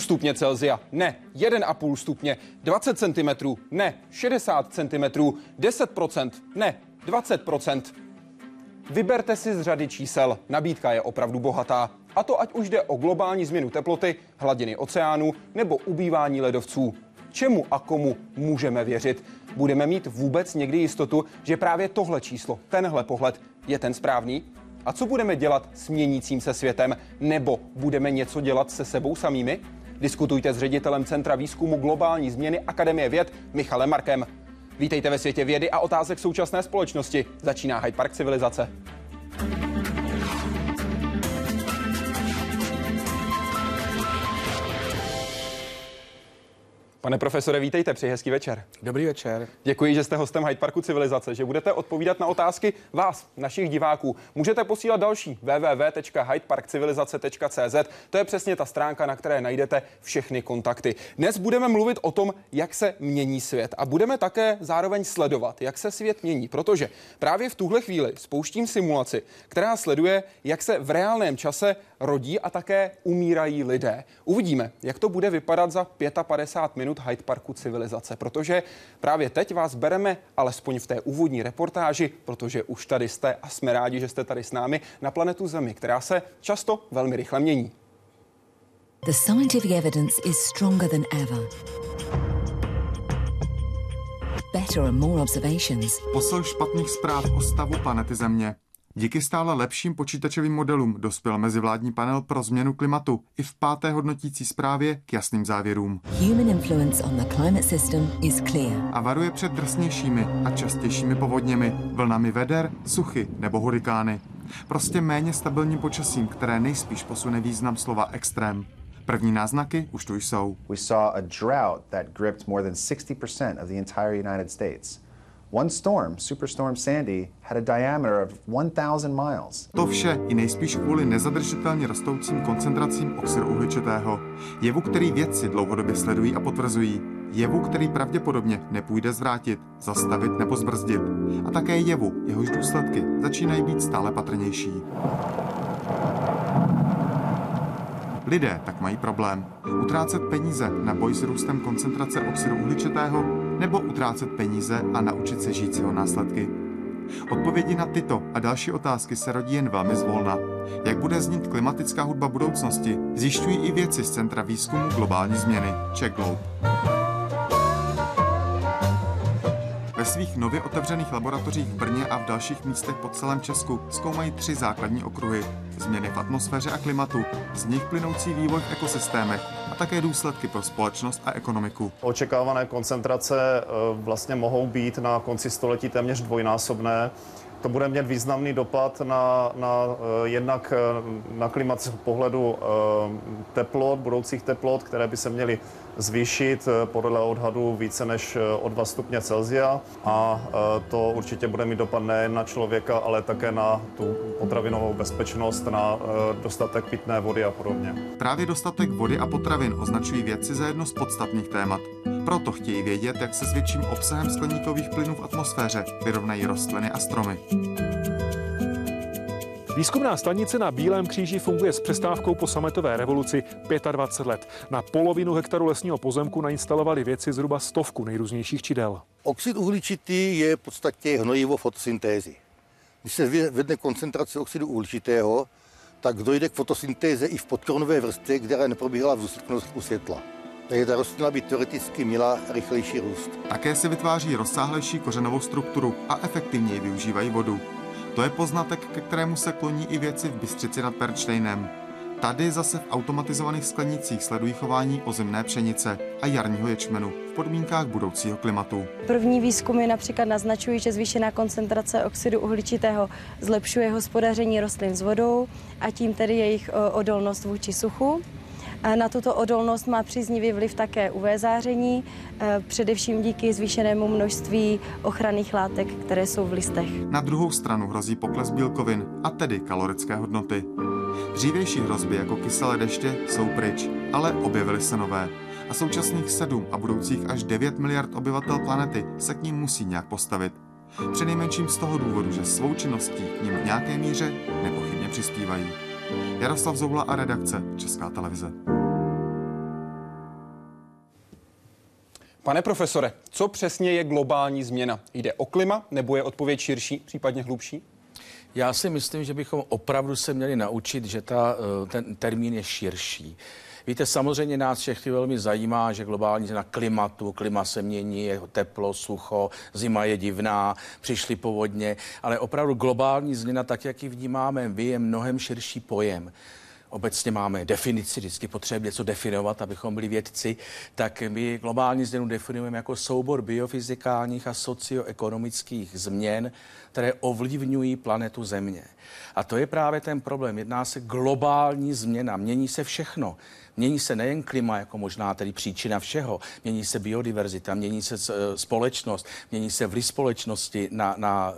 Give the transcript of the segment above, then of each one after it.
stupně Celzia, ne, 1,5 stupně, 20 cm, ne, 60 cm, 10%, ne, 20%. Vyberte si z řady čísel, nabídka je opravdu bohatá. A to ať už jde o globální změnu teploty, hladiny oceánu nebo ubývání ledovců. Čemu a komu můžeme věřit? Budeme mít vůbec někdy jistotu, že právě tohle číslo, tenhle pohled je ten správný? A co budeme dělat s měnícím se světem? Nebo budeme něco dělat se sebou samými? Diskutujte s ředitelem Centra výzkumu globální změny Akademie věd Michalem Markem. Vítejte ve světě vědy a otázek současné společnosti. Začíná Hyde Park civilizace. Pane profesore, vítejte, přeji hezký večer. Dobrý večer. Děkuji, že jste hostem Hyde Parku Civilizace, že budete odpovídat na otázky vás, našich diváků. Můžete posílat další www.hydeparkcivilizace.cz. To je přesně ta stránka, na které najdete všechny kontakty. Dnes budeme mluvit o tom, jak se mění svět a budeme také zároveň sledovat, jak se svět mění, protože právě v tuhle chvíli spouštím simulaci, která sleduje, jak se v reálném čase rodí a také umírají lidé. Uvidíme, jak to bude vypadat za 55 minut Hyde Parku civilizace, protože právě teď vás bereme alespoň v té úvodní reportáži, protože už tady jste a jsme rádi, že jste tady s námi na planetu Zemi, která se často velmi rychle mění. The scientific evidence is stronger than ever. Better and more observations. Posel špatných zpráv o stavu planety Země. Díky stále lepším počítačovým modelům dospěl mezivládní panel pro změnu klimatu i v páté hodnotící zprávě k jasným závěrům. Human influence on the climate system is clear. A varuje před drsnějšími a častějšími povodněmi, vlnami veder, suchy nebo hurikány. Prostě méně stabilním počasím, které nejspíš posune význam slova extrém. První náznaky už tu jsou. We saw a drought that gripped more than 60% of the entire United States. One storm, Superstorm Sandy, had a diameter of 1000 miles. To vše i nejspíš kvůli nezadržitelně rostoucím koncentracím oxidu uhličitého. Jevu, který vědci dlouhodobě sledují a potvrzují. Jevu, který pravděpodobně nepůjde zvrátit, zastavit nebo zbrzdit. A také jevu, jehož důsledky začínají být stále patrnější. Lidé tak mají problém utrácet peníze na boj s růstem koncentrace oxidu uhličitého nebo utrácet peníze a naučit se žít jeho následky. Odpovědi na tyto a další otázky se rodí jen velmi zvolna. Jak bude znít klimatická hudba budoucnosti, zjišťují i věci z Centra výzkumu globální změny Czech Globe. Ve svých nově otevřených laboratořích v Brně a v dalších místech po celém Česku zkoumají tři základní okruhy. Změny v atmosféře a klimatu, z nich plynoucí vývoj v ekosystémech a také důsledky pro společnost a ekonomiku. Očekávané koncentrace eh, vlastně mohou být na konci století téměř dvojnásobné to bude mít významný dopad na, na eh, jednak eh, na klimat z pohledu teplot, budoucích teplot, které by se měly zvýšit podle odhadu více než o 2 stupně Celsia a to určitě bude mít dopad nejen na člověka, ale také na tu potravinovou bezpečnost, na dostatek pitné vody a podobně. Právě dostatek vody a potravin označují vědci za jedno z podstatných témat. Proto chtějí vědět, jak se s větším obsahem skleníkových plynů v atmosféře vyrovnají rostliny a stromy. Výzkumná stanice na Bílém kříži funguje s přestávkou po sametové revoluci 25 let. Na polovinu hektaru lesního pozemku nainstalovali věci zhruba stovku nejrůznějších čidel. Oxid uhličitý je v podstatě hnojivo fotosyntézy. Když se vedne koncentrace oxidu uhličitého, tak dojde k fotosyntéze i v podkornové vrstvě, která neprobíhala v důsledku světla. Takže ta rostlina by teoreticky měla rychlejší růst. Také se vytváří rozsáhlejší kořenovou strukturu a efektivněji využívají vodu. To je poznatek, ke kterému se kloní i věci v Bystřici nad Perčtejnem. Tady zase v automatizovaných sklenicích sledují chování ozimné pšenice a jarního ječmenu v podmínkách budoucího klimatu. První výzkumy například naznačují, že zvýšená koncentrace oxidu uhličitého zlepšuje hospodaření rostlin s vodou a tím tedy jejich odolnost vůči suchu. Na tuto odolnost má příznivý vliv také UV záření, e, především díky zvýšenému množství ochranných látek, které jsou v listech. Na druhou stranu hrozí pokles bílkovin a tedy kalorické hodnoty. Dřívější hrozby jako kyselé deště jsou pryč, ale objevily se nové. A současných 7 a budoucích až 9 miliard obyvatel planety se k ním musí nějak postavit. Přinejmenším z toho důvodu, že svou činností k ním v nějaké míře nepochybně přispívají. Jaroslav Zoula a redakce Česká televize. Pane profesore, co přesně je globální změna? Jde o klima nebo je odpověď širší, případně hlubší? Já si myslím, že bychom opravdu se měli naučit, že ta, eh, ten termín je širší. Víte, samozřejmě nás všechny velmi zajímá, že globální změna klimatu, klima se mění, je teplo, sucho, zima je divná, přišly povodně, ale opravdu globální změna, tak jak ji vnímáme my, je mnohem širší pojem obecně máme definici, vždycky potřebujeme něco definovat, abychom byli vědci, tak my globální změnu definujeme jako soubor biofyzikálních a socioekonomických změn, které ovlivňují planetu Země. A to je právě ten problém. Jedná se globální změna, mění se všechno. Mění se nejen klima jako možná tedy příčina všeho, mění se biodiverzita, mění se eh, společnost, mění se vliv společnosti na, na uh,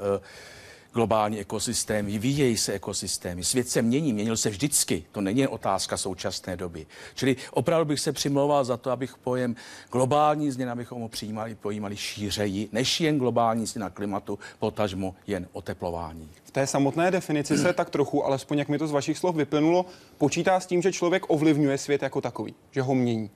globální ekosystémy, vyvíjejí se ekosystémy. Svět se mění, měnil se vždycky. To není jen otázka současné doby. Čili opravdu bych se přimlouval za to, abych pojem globální změna, abychom ho přijímali, pojímali šířeji, než jen globální změna klimatu, potažmo jen oteplování. V té samotné definici se tak trochu, alespoň jak mi to z vašich slov vyplynulo, počítá s tím, že člověk ovlivňuje svět jako takový, že ho mění.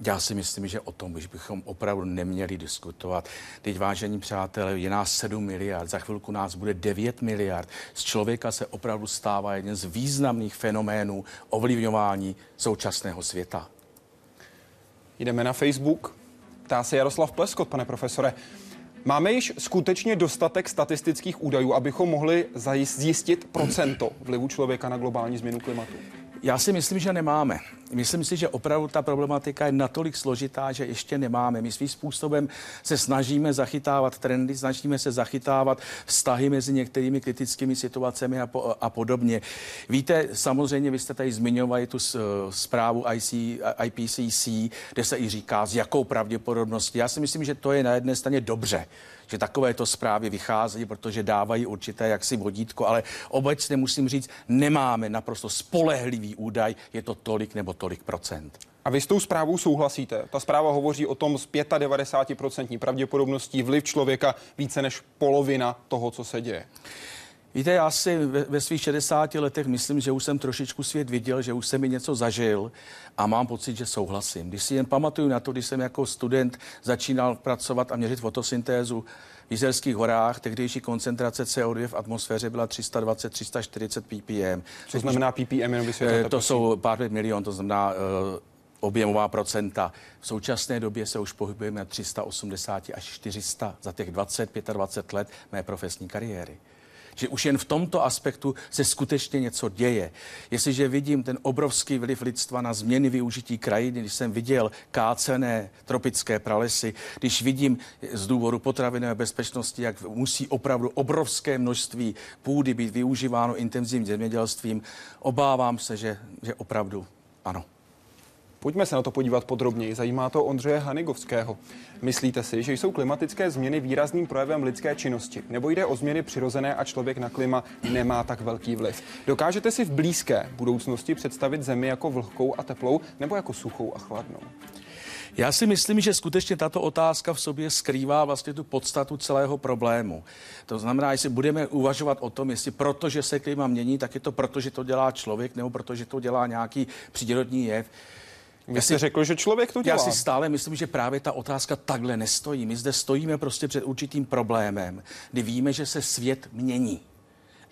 Já si myslím, že o tom už bychom opravdu neměli diskutovat. Teď, vážení přátelé, je nás 7 miliard, za chvilku nás bude 9 miliard. Z člověka se opravdu stává jeden z významných fenoménů ovlivňování současného světa. Jdeme na Facebook. Ptá se Jaroslav Pleskot, pane profesore. Máme již skutečně dostatek statistických údajů, abychom mohli zjistit procento vlivu člověka na globální změnu klimatu? Já si myslím, že nemáme. Myslím si, že opravdu ta problematika je natolik složitá, že ještě nemáme. My svým způsobem se snažíme zachytávat trendy, snažíme se zachytávat vztahy mezi některými kritickými situacemi a, po, a podobně. Víte, samozřejmě vy jste tady zmiňovali tu zprávu IC, IPCC, kde se i říká, s jakou pravděpodobností. Já si myslím, že to je na jedné straně dobře že takovéto zprávy vycházejí, protože dávají určité jaksi vodítko, ale obecně musím říct, nemáme naprosto spolehlivý údaj, je to tolik nebo tolik procent. A vy s tou zprávou souhlasíte? Ta zpráva hovoří o tom z 95% pravděpodobností vliv člověka více než polovina toho, co se děje. Víte, já si ve, ve svých 60 letech myslím, že už jsem trošičku svět viděl, že už jsem mi něco zažil a mám pocit, že souhlasím. Když si jen pamatuju na to, když jsem jako student začínal pracovat a měřit fotosyntézu v Jizerských horách, tehdejší koncentrace CO2 v atmosféře byla 320-340 ppm. Co znamená ppm, jenom vysvětlete? To jsou pár milion, to znamená uh, objemová procenta. V současné době se už pohybujeme na 380 až 400 za těch 20-25 let mé profesní kariéry že už jen v tomto aspektu se skutečně něco děje. Jestliže vidím ten obrovský vliv lidstva na změny využití krajiny, když jsem viděl kácené tropické pralesy, když vidím z důvodu potravinové bezpečnosti, jak musí opravdu obrovské množství půdy být využíváno intenzivním zemědělstvím, obávám se, že, že opravdu ano. Pojďme se na to podívat podrobněji. Zajímá to Ondřeje Hanigovského. Myslíte si, že jsou klimatické změny výrazným projevem lidské činnosti? Nebo jde o změny přirozené a člověk na klima nemá tak velký vliv? Dokážete si v blízké budoucnosti představit Zemi jako vlhkou a teplou nebo jako suchou a chladnou? Já si myslím, že skutečně tato otázka v sobě skrývá vlastně tu podstatu celého problému. To znamená, jestli budeme uvažovat o tom, jestli protože se klima mění, tak je to proto, že to dělá člověk, nebo protože to dělá nějaký přírodní jev. Vy jste řekl, že člověk to dělá. Já si stále myslím, že právě ta otázka takhle nestojí. My zde stojíme prostě před určitým problémem, kdy víme, že se svět mění.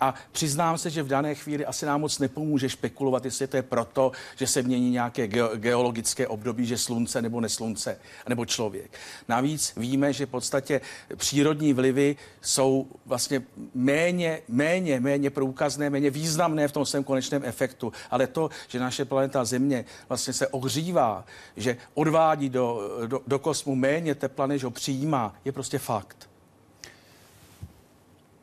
A přiznám se, že v dané chvíli asi nám moc nepomůže špekulovat, jestli to je proto, že se mění nějaké geologické období, že slunce nebo neslunce, nebo člověk. Navíc víme, že v podstatě přírodní vlivy jsou vlastně méně, méně, méně průkazné, méně významné v tom svém konečném efektu. Ale to, že naše planeta Země vlastně se ohřívá, že odvádí do, do, do kosmu méně tepla, než ho přijímá, je prostě fakt.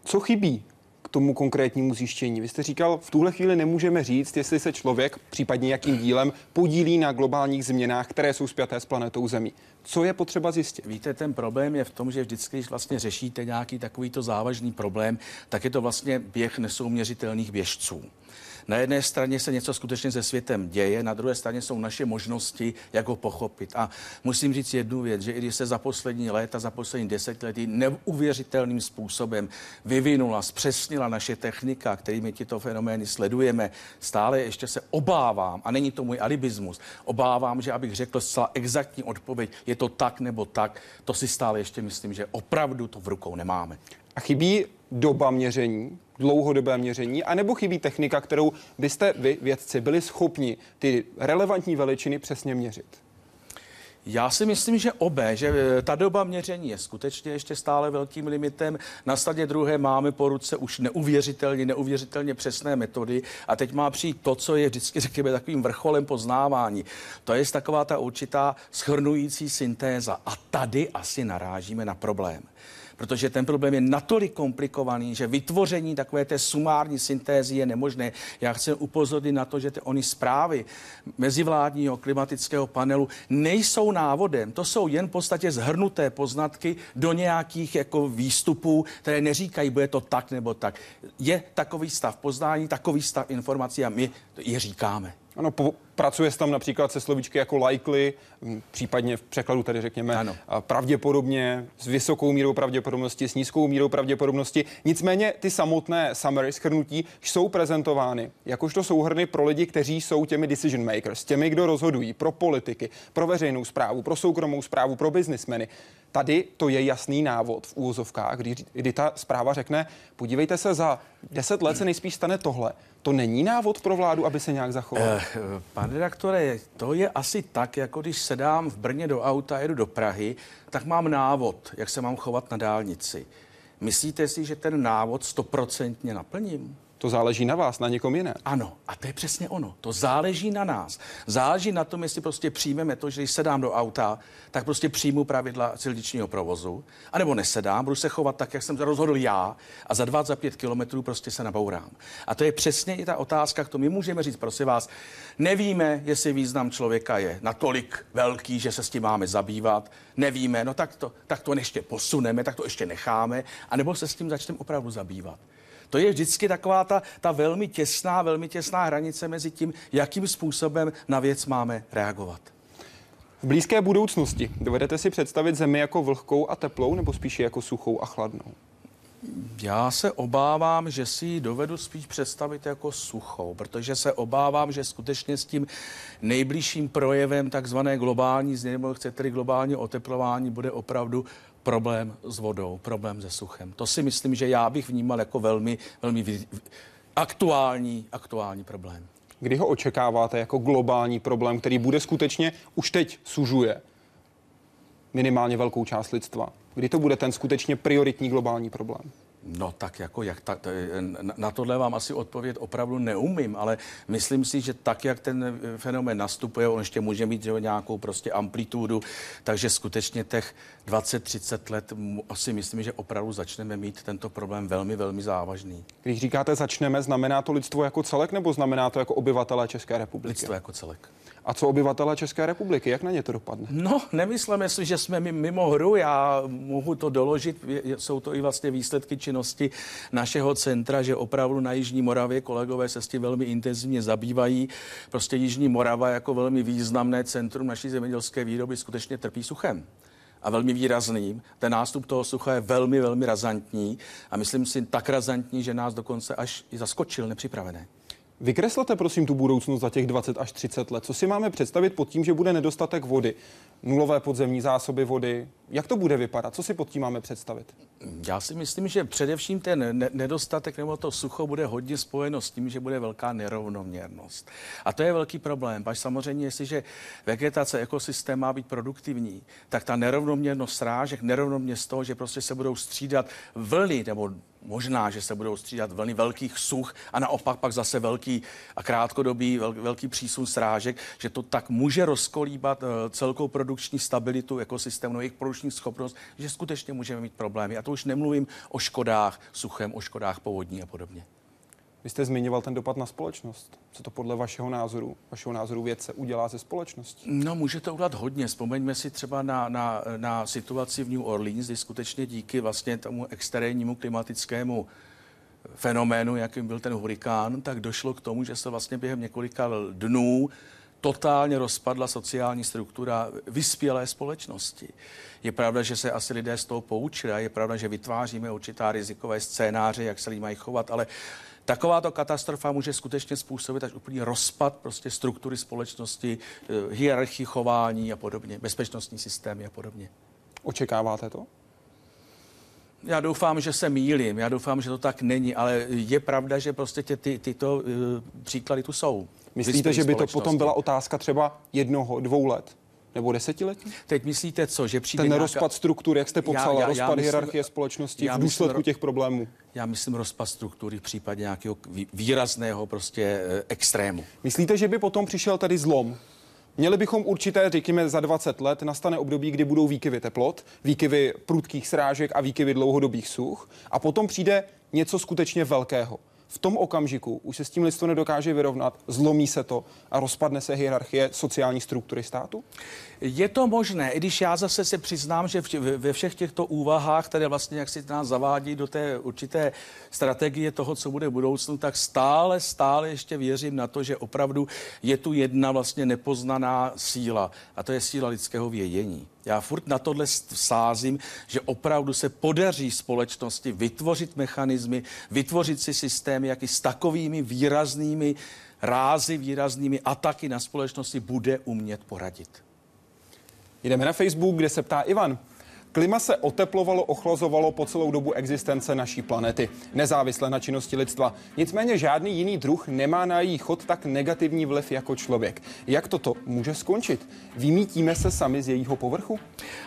Co chybí tomu konkrétnímu zjištění. Vy jste říkal, v tuhle chvíli nemůžeme říct, jestli se člověk, případně jakým dílem, podílí na globálních změnách, které jsou spjaté s planetou Zemí. Co je potřeba zjistit? Víte, ten problém je v tom, že vždycky, když vlastně řešíte nějaký takovýto závažný problém, tak je to vlastně běh nesouměřitelných běžců. Na jedné straně se něco skutečně se světem děje, na druhé straně jsou naše možnosti, jak ho pochopit. A musím říct jednu věc, že i když se za poslední léta, za poslední desetiletí neuvěřitelným způsobem vyvinula, zpřesnila naše technika, kterými tyto fenomény sledujeme, stále ještě se obávám, a není to můj alibismus, obávám, že abych řekl zcela exaktní odpověď, je to tak nebo tak, to si stále ještě myslím, že opravdu to v rukou nemáme. A chybí doba měření, dlouhodobé měření, anebo chybí technika, kterou byste vy, vědci, byli schopni ty relevantní veličiny přesně měřit? Já si myslím, že obé, že eh, ta doba měření je skutečně ještě stále velkým limitem. Na stadě druhé máme po ruce už neuvěřitelně, neuvěřitelně přesné metody a teď má přijít to, co je vždycky, řekněme, takovým vrcholem poznávání. To je taková ta určitá schrnující syntéza. A tady asi narážíme na problém protože ten problém je natolik komplikovaný, že vytvoření takové té sumární syntézy je nemožné. Já chci upozornit na to, že ty ony zprávy mezivládního klimatického panelu nejsou návodem, to jsou jen v podstatě zhrnuté poznatky do nějakých jako výstupů, které neříkají, bude to tak nebo tak. Je takový stav poznání, takový stav informací a my je říkáme. Ano, po, pracuje se tam například se slovíčky jako likely, případně v překladu tady řekněme ano. pravděpodobně, s vysokou mírou pravděpodobnosti, s nízkou mírou pravděpodobnosti. Nicméně ty samotné summary, schrnutí, jsou prezentovány jakožto souhrny pro lidi, kteří jsou těmi decision makers, těmi, kdo rozhodují, pro politiky, pro veřejnou zprávu, pro soukromou zprávu, pro biznismeny. Tady to je jasný návod v úvozovkách, kdy, kdy ta zpráva řekne, podívejte se, za deset let se nejspíš stane tohle. To není návod pro vládu, aby se nějak zachoval? Eh, pane redaktore, to je asi tak, jako když sedám v Brně do auta, jedu do Prahy, tak mám návod, jak se mám chovat na dálnici. Myslíte si, že ten návod stoprocentně naplním? To záleží na vás, na někom jiném. Ano, a to je přesně ono. To záleží na nás. Záleží na tom, jestli prostě přijmeme to, že když sedám do auta, tak prostě přijmu pravidla silničního provozu, anebo nesedám, budu se chovat tak, jak jsem se rozhodl já a za 25 kilometrů prostě se nabourám. A to je přesně i ta otázka, to my můžeme říct, prosím vás, nevíme, jestli význam člověka je natolik velký, že se s tím máme zabývat, nevíme, no tak to, tak to ještě posuneme, tak to ještě necháme, anebo se s tím začneme opravdu zabývat. To je vždycky taková ta, ta velmi těsná, velmi těsná hranice mezi tím, jakým způsobem na věc máme reagovat. V blízké budoucnosti dovedete si představit zemi jako vlhkou a teplou, nebo spíše jako suchou a chladnou? Já se obávám, že si ji dovedu spíš představit jako suchou, protože se obávám, že skutečně s tím nejbližším projevem takzvané globální změny, nebo chcete globální oteplování, bude opravdu problém s vodou, problém se suchem. To si myslím, že já bych vnímal jako velmi, velmi aktuální, aktuální problém. Kdy ho očekáváte jako globální problém, který bude skutečně už teď sužuje minimálně velkou část lidstva? Kdy to bude ten skutečně prioritní globální problém? No tak jako jak ta, na tohle vám asi odpovědět opravdu neumím, ale myslím si, že tak, jak ten fenomén nastupuje, on ještě může mít že, nějakou prostě amplitudu, takže skutečně těch 20-30 let asi myslím, že opravdu začneme mít tento problém velmi, velmi závažný. Když říkáte začneme, znamená to lidstvo jako celek nebo znamená to jako obyvatelé České republiky? Lidstvo jako celek. A co obyvatele České republiky? Jak na ně to dopadne? No, nemyslíme si, že jsme mimo hru. Já mohu to doložit. Jsou to i vlastně výsledky činnosti našeho centra, že opravdu na Jižní Moravě kolegové se s tím velmi intenzivně zabývají. Prostě Jižní Morava jako velmi významné centrum naší zemědělské výroby skutečně trpí suchem a velmi výrazným. Ten nástup toho sucha je velmi, velmi razantní a myslím si tak razantní, že nás dokonce až i zaskočil nepřipravené. Vykreslete prosím tu budoucnost za těch 20 až 30 let. Co si máme představit pod tím, že bude nedostatek vody? Nulové podzemní zásoby vody? Jak to bude vypadat? Co si pod tím máme představit? Já si myslím, že především ten nedostatek nebo to sucho bude hodně spojeno s tím, že bude velká nerovnoměrnost. A to je velký problém. Pač samozřejmě, jestliže vegetace, ekosystém má být produktivní, tak ta nerovnoměrnost srážek, nerovnoměrnost toho, že prostě se budou střídat vlny nebo možná, že se budou střídat vlny velkých such a naopak pak zase velký a krátkodobý vel, velký přísun srážek, že to tak může rozkolíbat uh, celkou produkční stabilitu ekosystému, jejich produkční schopnost, že skutečně můžeme mít problémy. A to už nemluvím o škodách suchem, o škodách povodní a podobně. Vy jste zmiňoval ten dopad na společnost. Co to podle vašeho názoru, vašeho názoru vědce udělá ze společností? No, může to udělat hodně. Vzpomeňme si třeba na, na, na situaci v New Orleans, kdy skutečně díky vlastně tomu extrémnímu klimatickému fenoménu, jakým byl ten hurikán, tak došlo k tomu, že se vlastně během několika dnů totálně rozpadla sociální struktura vyspělé společnosti. Je pravda, že se asi lidé z toho poučili a je pravda, že vytváříme určitá rizikové scénáře, jak se lidi mají chovat, ale Takováto katastrofa může skutečně způsobit až úplný rozpad prostě struktury společnosti, eh, hierarchii chování a podobně, bezpečnostní systémy a podobně. Očekáváte to? Já doufám, že se mýlím, já doufám, že to tak není, ale je pravda, že prostě ty, ty, tyto uh, příklady tu jsou. Myslíte, že by to potom byla otázka třeba jednoho, dvou let? Nebo desetiletí? Teď myslíte co, že přijde Ten nějaká... rozpad struktur, jak jste popsala, já, já, rozpad já myslím, hierarchie společnosti já v důsledku myslím, těch problémů? Já myslím rozpad struktury v případě nějakého výrazného prostě eh, extrému. Myslíte, že by potom přišel tady zlom? Měli bychom určité, řekněme, za 20 let nastane období, kdy budou výkyvy teplot, výkyvy prudkých srážek a výkyvy dlouhodobých such a potom přijde něco skutečně velkého v tom okamžiku už se s tím lidstvo nedokáže vyrovnat, zlomí se to a rozpadne se hierarchie sociální struktury státu? Je to možné, i když já zase se přiznám, že ve všech těchto úvahách, které vlastně jak si nás zavádí do té určité strategie toho, co bude v budoucnu, tak stále, stále ještě věřím na to, že opravdu je tu jedna vlastně nepoznaná síla a to je síla lidského vědění. Já furt na tohle sázím, že opravdu se podaří společnosti vytvořit mechanismy, vytvořit si systémy, jaký s takovými výraznými rázy, výraznými ataky na společnosti bude umět poradit. Jdeme na Facebook, kde se ptá Ivan. Klima se oteplovalo, ochlazovalo po celou dobu existence naší planety, nezávisle na činnosti lidstva. Nicméně žádný jiný druh nemá na její chod tak negativní vliv jako člověk. Jak toto může skončit? Vymítíme se sami z jejího povrchu?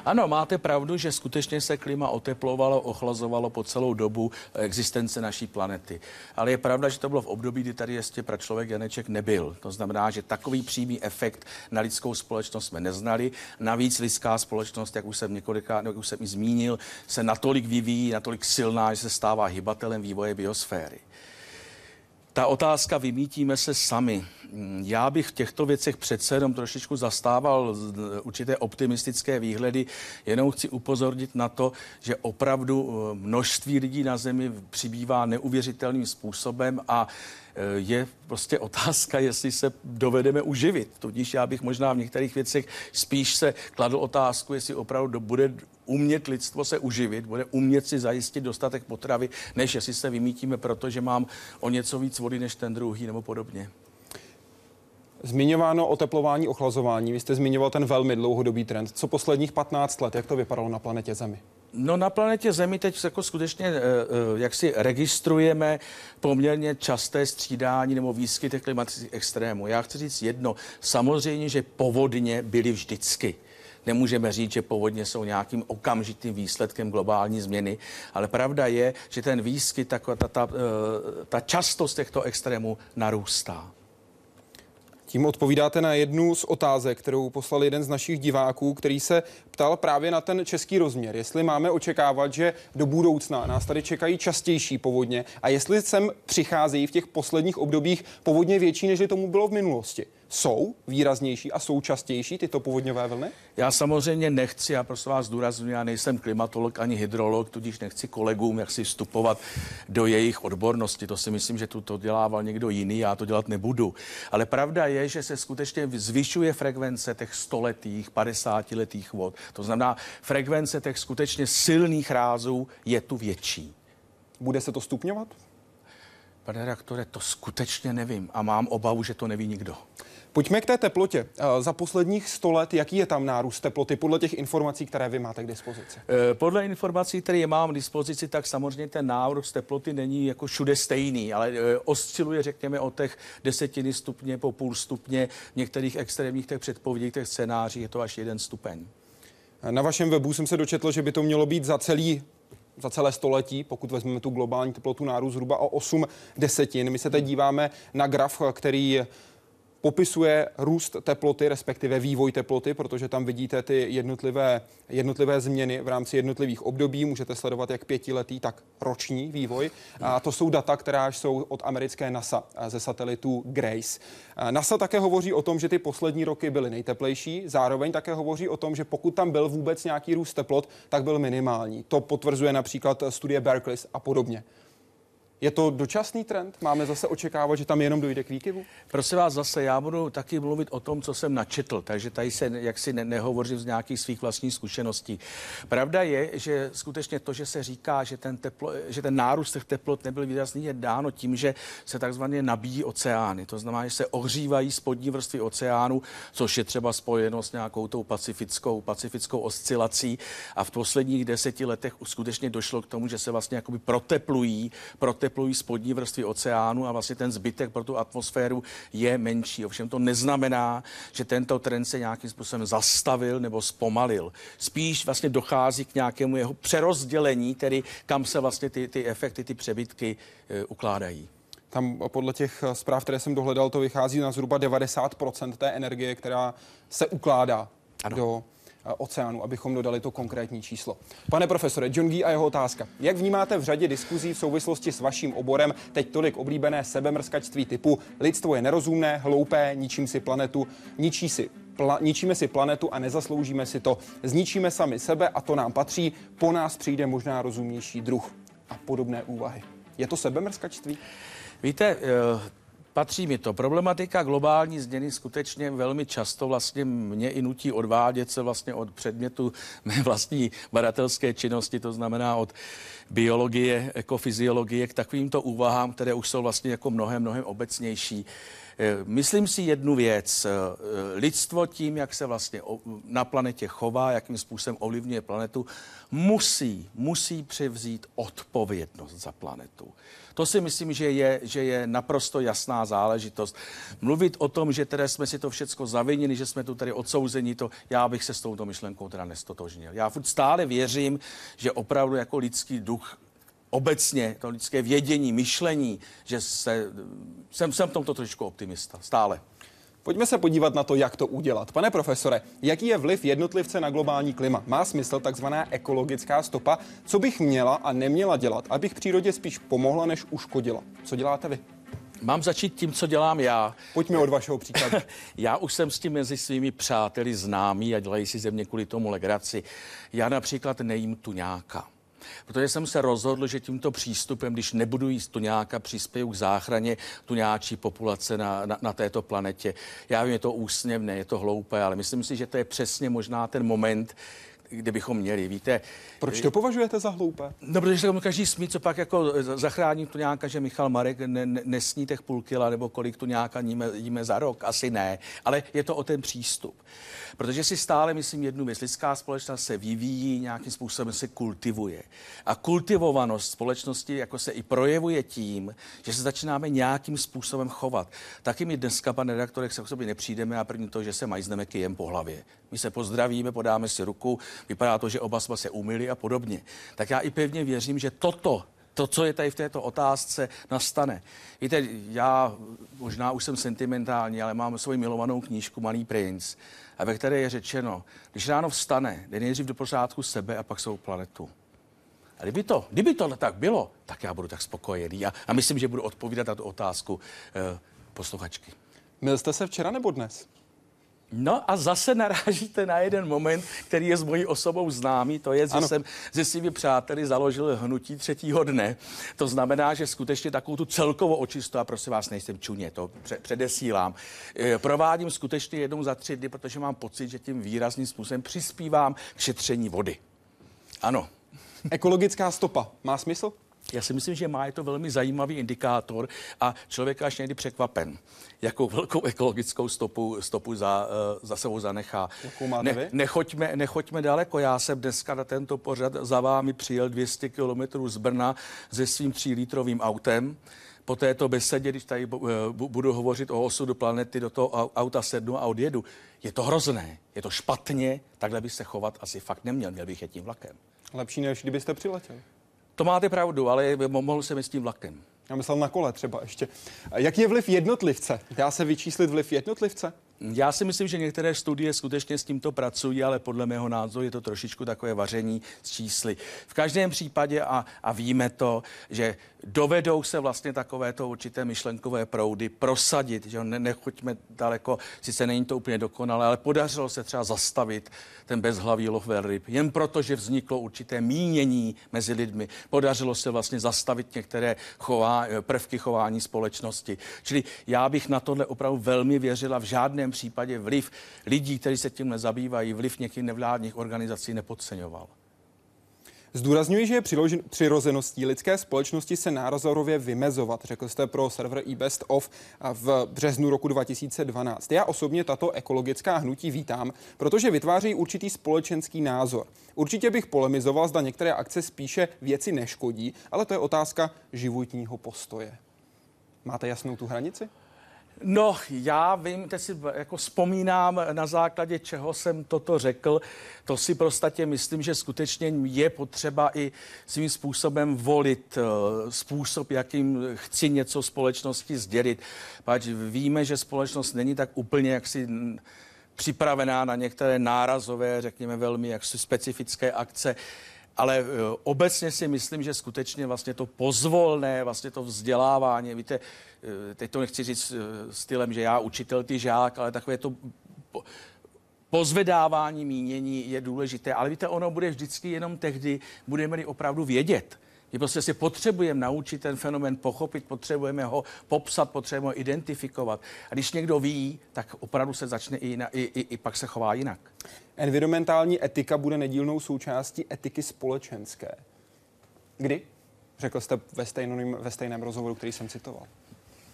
Ano, máte pravdu, že skutečně se klima oteplovalo, ochlazovalo po celou dobu existence naší planety. Ale je pravda, že to bylo v období, kdy tady ještě pro člověk Janeček nebyl. To znamená, že takový přímý efekt na lidskou společnost jsme neznali. Navíc lidská společnost, jak už jsem několika, jak už jsem i zmínil, se natolik vyvíjí, natolik silná, že se stává hybatelem vývoje biosféry. Ta otázka, vymítíme se sami. Já bych v těchto věcech přece jenom trošičku zastával určité optimistické výhledy. Jenom chci upozornit na to, že opravdu eh, množství lidí na Zemi přibývá neuvěřitelným způsobem a eh, je prostě otázka, jestli se dovedeme uživit. Tudíž já bych možná v některých věcech spíš se kladl otázku, jestli opravdu bude umět lidstvo se uživit, bude umět si zajistit dostatek potravy, než jestli se vymítíme, protože mám o něco víc vody než ten druhý nebo podobně. Zmiňováno oteplování, ochlazování. Vy jste zmiňoval ten velmi dlouhodobý trend. Co posledních 15 let, jak to vypadalo na planetě Zemi? No na planetě Zemi teď jako skutečně, eh, eh, jak si registrujeme poměrně časté střídání nebo výskyty klimatických extrémů. Já chci říct jedno, samozřejmě, že povodně byly vždycky. Nemůžeme říct, že povodně jsou nějakým okamžitým výsledkem globální změny, ale pravda je, že ten výskyt, ta, ta, ta, eh, ta častost těchto extrémů narůstá. Tím odpovídáte na jednu z otázek, kterou poslal jeden z našich diváků, který se ptal právě na ten český rozměr. Jestli máme očekávat, že do budoucna nás tady čekají častější povodně a jestli sem přicházejí v těch posledních obdobích povodně větší, než tomu bylo v minulosti jsou výraznější a součastější tyto povodňové vlny? Já samozřejmě nechci, já prostě vás zdůraznuju, já nejsem klimatolog ani hydrolog, tudíž nechci kolegům jak si vstupovat do jejich odbornosti. To si myslím, že tu to dělával někdo jiný, já to dělat nebudu. Ale pravda je, že se skutečně zvyšuje frekvence těch stoletých, 50 letých vod. To znamená, frekvence těch skutečně silných rázů je tu větší. Bude se to stupňovat? Pane redaktore, to skutečně nevím a mám obavu, že to neví nikdo. Pojďme k té teplotě. Eh, za posledních 100 let, jaký je tam nárůst teploty podle těch informací, které vy máte k dispozici? Eh, podle informací, které mám k dispozici, tak samozřejmě ten nárůst teploty není jako všude stejný, ale eh, osciluje, řekněme, od těch desetiny stupně po půl stupně. V některých extrémních těch předpovědích, těch scénářích je to až jeden stupeň. Na vašem webu jsem se dočetl, že by to mělo být za celý za celé století, pokud vezmeme tu globální teplotu nárůst zhruba o 8 desetin. My se teď díváme na graf, který popisuje růst teploty, respektive vývoj teploty, protože tam vidíte ty jednotlivé, jednotlivé změny v rámci jednotlivých období. Můžete sledovat jak pětiletý, tak roční vývoj. A to jsou data, která jsou od americké NASA ze satelitu Grace. NASA také hovoří o tom, že ty poslední roky byly nejteplejší, zároveň také hovoří o tom, že pokud tam byl vůbec nějaký růst teplot, tak byl minimální. To potvrzuje například studie Berkeley a podobně. Je to dočasný trend? Máme zase očekávat, že tam jenom dojde k výkyvu? Prosím vás, zase já budu taky mluvit o tom, co jsem načetl, takže tady se jaksi ne, nehovořím z nějakých svých vlastních zkušeností. Pravda je, že skutečně to, že se říká, že ten, teplo, že ten nárůst těch teplot nebyl výrazný, je dáno tím, že se takzvaně nabíjí oceány. To znamená, že se ohřívají spodní vrstvy oceánu, což je třeba spojeno s nějakou tou pacifickou, pacifickou oscilací. A v posledních deseti letech skutečně došlo k tomu, že se vlastně jakoby proteplují, proteplují oteplují spodní vrstvy oceánu a vlastně ten zbytek pro tu atmosféru je menší. Ovšem to neznamená, že tento trend se nějakým způsobem zastavil nebo zpomalil. Spíš vlastně dochází k nějakému jeho přerozdělení, tedy kam se vlastně ty, ty efekty, ty přebytky e, ukládají. Tam podle těch zpráv, které jsem dohledal, to vychází na zhruba 90% té energie, která se ukládá ano. do Eh, oceánu, abychom dodali to konkrétní číslo. Pane profesore, John Gee a jeho otázka. Jak vnímáte v řadě diskuzí v souvislosti s vaším oborem teď tolik oblíbené sebemrskačství typu lidstvo je nerozumné, hloupé, ničím si planetu, ničí si Pla- ničíme si planetu a nezasloužíme si to. Zničíme sami sebe a to nám patří. Po nás přijde možná rozumnější druh a podobné úvahy. Je to sebemrskačství? Víte, eh, Patří mi to. Problematika globální změny skutečně velmi často vlastně mě i nutí odvádět se vlastně od předmětu mé vlastní badatelské činnosti, to znamená od biologie, ekofyziologie k takovýmto úvahám, které už jsou vlastně jako mnohem, mnohem obecnější. Eh, myslím si jednu věc. Eh, lidstvo tím, jak se vlastně na planetě chová, jakým způsobem ovlivňuje planetu, musí, musí převzít odpovědnost za planetu. To si myslím, že je, že je naprosto jasná záležitost. Mluvit o tom, že teda jsme si to všechno zavinili, že jsme tu tady odsouzení, to já bych se s touto myšlenkou teda nestotožnil. Já furt stále věřím, že opravdu jako lidský duch obecně, to lidské vědění, myšlení, že se, jsem, jsem v tomto trošku optimista, stále. Pojďme se podívat na to, jak to udělat. Pane profesore, jaký je vliv jednotlivce na globální klima? Má smysl takzvaná ekologická stopa? Co bych měla a neměla dělat, abych přírodě spíš pomohla, než uškodila? Co děláte vy? Mám začít tím, co dělám já. Pojďme od vašeho příkladu. já už jsem s tím mezi svými přáteli známý a dělají si ze mě kvůli tomu legraci. Já například nejím tu nějaká. Protože jsem se rozhodl, že tímto přístupem, když nebudu jíst tu nějaká přispěju k záchraně tu nějaký populace na, na, na této planetě. Já vím, je to úsměvné, je to hloupé, ale myslím si, že to je přesně možná ten moment, kde bychom měli. Víte, proč to považujete za hloupé? No, protože se každý smí, co pak jako zachrání tu nějaká, že Michal Marek ne, ne, nesní těch půl kila, nebo kolik tu nějaká jíme, jíme za rok, asi ne. Ale je to o ten přístup. Protože si stále myslím jednu věc. Lidská společnost se vyvíjí, nějakým způsobem se kultivuje. A kultivovanost společnosti jako se i projevuje tím, že se začínáme nějakým způsobem chovat. Taky my dneska, pane redaktorek, se k sobě nepřijdeme a první to, že se majzneme kyjem po hlavě. My se pozdravíme, podáme si ruku, vypadá to, že oba jsme se umili a podobně. Tak já i pevně věřím, že toto to, co je tady v této otázce, nastane. Víte, já možná už jsem sentimentální, ale mám svoji milovanou knížku Malý princ, a ve které je řečeno, když ráno vstane, jde nejdřív do pořádku sebe a pak svou planetu. A kdyby to, kdyby to tak bylo, tak já budu tak spokojený. A, a myslím, že budu odpovídat na tu otázku eh, posluchačky. Měl jste se včera nebo dnes? No a zase narážíte na jeden moment, který je s mojí osobou známý, to je, že ano. jsem se svými přáteli založil hnutí třetího dne. To znamená, že skutečně takovou tu celkovou očistu, a prosím vás, nejsem čuně, to předesílám, eh, provádím skutečně jednou za tři dny, protože mám pocit, že tím výrazným způsobem přispívám k šetření vody. Ano. Ekologická stopa má smysl? Já si myslím, že má je to velmi zajímavý indikátor a člověk až někdy překvapen, jakou velkou ekologickou stopu, stopu za, uh, za sebou zanechá. Jakou máte ne, vy? Nechoďme, nechoďme daleko. Já jsem dneska na tento pořad za vámi přijel 200 kilometrů z Brna se svým třílítrovým autem. Po této besedě, když tady uh, budu hovořit o osudu planety, do toho auta sednu a odjedu. Je to hrozné, je to špatně, takhle by se chovat asi fakt neměl, měl bych jet tím vlakem. Lepší, než kdybyste přiletěl. To máte pravdu, ale mohl jsem s tím vlakem. Já myslel na kole třeba ještě. Jaký je vliv jednotlivce? Dá se vyčíslit vliv jednotlivce? Já si myslím, že některé studie skutečně s tímto pracují, ale podle mého názoru je to trošičku takové vaření s čísly. V každém případě, a, a víme to, že dovedou se vlastně takovéto určité myšlenkové proudy prosadit, že ne, nechoďme daleko, sice není to úplně dokonalé, ale podařilo se třeba zastavit ten bezhlavý lov velryb, jen proto, že vzniklo určité mínění mezi lidmi. Podařilo se vlastně zastavit některé chová, prvky chování společnosti. Čili já bych na tohle opravdu velmi věřila. V žádném případě vliv lidí, kteří se tím nezabývají, vliv některých nevládních organizací nepodceňoval. Zdůrazňuji, že je přirozeností lidské společnosti se nárazorově vymezovat, řekl jste pro server eBest of v březnu roku 2012. Já osobně tato ekologická hnutí vítám, protože vytváří určitý společenský názor. Určitě bych polemizoval, zda některé akce spíše věci neškodí, ale to je otázka životního postoje. Máte jasnou tu hranici? No, já vím, teď si jako vzpomínám, na základě čeho jsem toto řekl. To si prostě myslím, že skutečně je potřeba i svým způsobem volit eh, způsob, jakým chci něco společnosti sdělit. Pač víme, že společnost není tak úplně jaksi připravená na některé nárazové, řekněme velmi jaksi specifické akce ale eh, obecně si myslím, že skutečně vlastně to pozvolné, vlastně to vzdělávání, víte, eh, teď to nechci říct eh, stylem, že já učitel, ty žák, ale takové to pozvedávání mínění je důležité. Ale víte, ono bude vždycky jenom tehdy, budeme-li opravdu vědět, my prostě si potřebujeme naučit ten fenomen pochopit, potřebujeme ho popsat, potřebujeme ho identifikovat. A když někdo ví, tak opravdu se začne i, i, i, i pak se chová jinak. Environmentální etika bude nedílnou součástí etiky společenské. Kdy? Řekl jste ve stejném, ve stejném rozhovoru, který jsem citoval.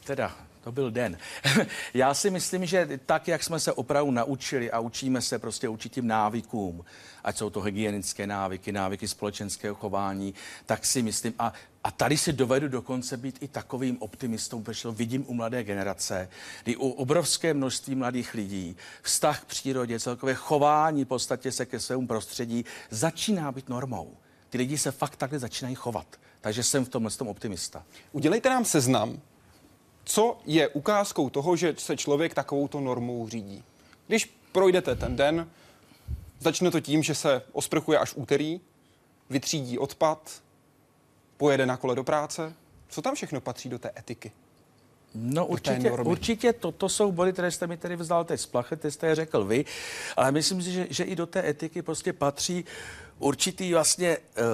Teda, to byl den. Já si myslím, že tak, jak jsme se opravdu naučili a učíme se prostě určitým návykům, ať jsou to hygienické návyky, návyky společenského chování, tak si myslím, a, a tady si dovedu dokonce být i takovým optimistou, protože vidím u mladé generace, kdy u obrovské množství mladých lidí vztah k přírodě, celkové chování v podstatě se ke svému prostředí začíná být normou. Ty lidi se fakt takhle začínají chovat. Takže jsem v tomhle tom optimista. Udělejte nám seznam co je ukázkou toho, že se člověk takovouto normou řídí. Když projdete ten den, začne to tím, že se osprchuje až úterý, vytřídí odpad, pojede na kole do práce. Co tam všechno patří do té etiky? No určitě, určitě toto jsou body, které jste mi tady vzal teď z plachet, jste je řekl vy, ale myslím si, že, že i do té etiky prostě patří určitý vlastně uh,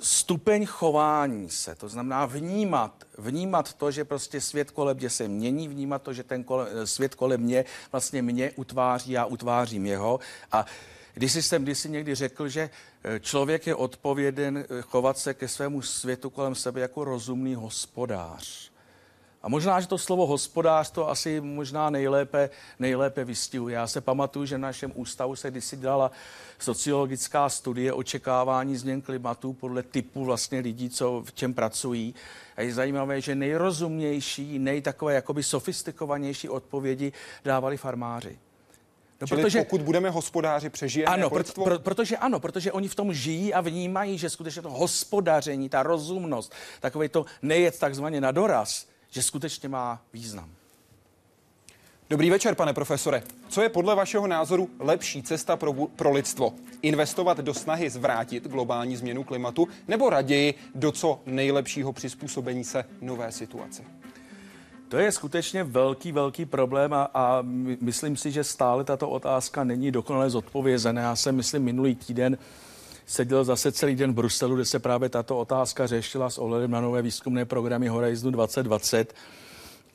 stupeň chování se, to znamená vnímat, vnímat to, že prostě svět kolem mě se mění, vnímat to, že ten kole, svět kolem mě vlastně mě utváří, já utvářím jeho a když jsem kdysi někdy řekl, že eh, člověk je odpověden eh, chovat se ke svému světu kolem sebe jako rozumný hospodář. A možná, že to slovo hospodář to asi možná nejlépe, nejlépe vystihuje. Já se pamatuju, že v našem ústavu se kdysi dělala sociologická studie očekávání změn klimatu podle typu vlastně lidí, co v čem pracují. A je zajímavé, že nejrozumnější, nejtakové jakoby sofistikovanější odpovědi dávali farmáři. No, Čili protože, pokud budeme hospodáři, přežijeme ano, pro, pro, protože ano, protože oni v tom žijí a vnímají, že skutečně to hospodaření, ta rozumnost, takové to nejet takzvaně na doraz, že skutečně má význam. Dobrý večer, pane profesore. Co je podle vašeho názoru lepší cesta pro, pro lidstvo? Investovat do snahy zvrátit globální změnu klimatu nebo raději do co nejlepšího přizpůsobení se nové situaci? To je skutečně velký, velký problém a, a myslím si, že stále tato otázka není dokonale zodpovězená. Já jsem, myslím, minulý týden seděl zase celý den v Bruselu, kde se právě tato otázka řešila s ohledem na nové výzkumné programy Horizon 2020.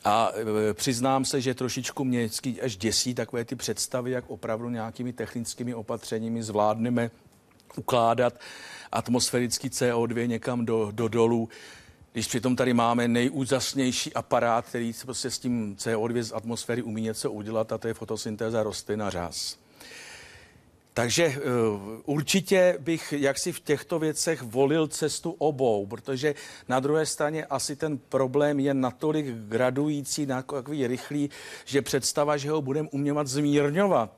A e, přiznám se, že trošičku mě až děsí takové ty představy, jak opravdu nějakými technickými opatřeními zvládneme ukládat atmosférický CO2 někam do, do dolů, když přitom tady máme nejúžasnější aparát, který prostě s tím CO2 z atmosféry umí něco udělat, a to je fotosyntéza rostlin a řas. Takže uh, určitě bych jaksi v těchto věcech volil cestu obou, protože na druhé straně asi ten problém je natolik gradující, takový rychlý, že představa, že ho budeme uměvat zmírňovat,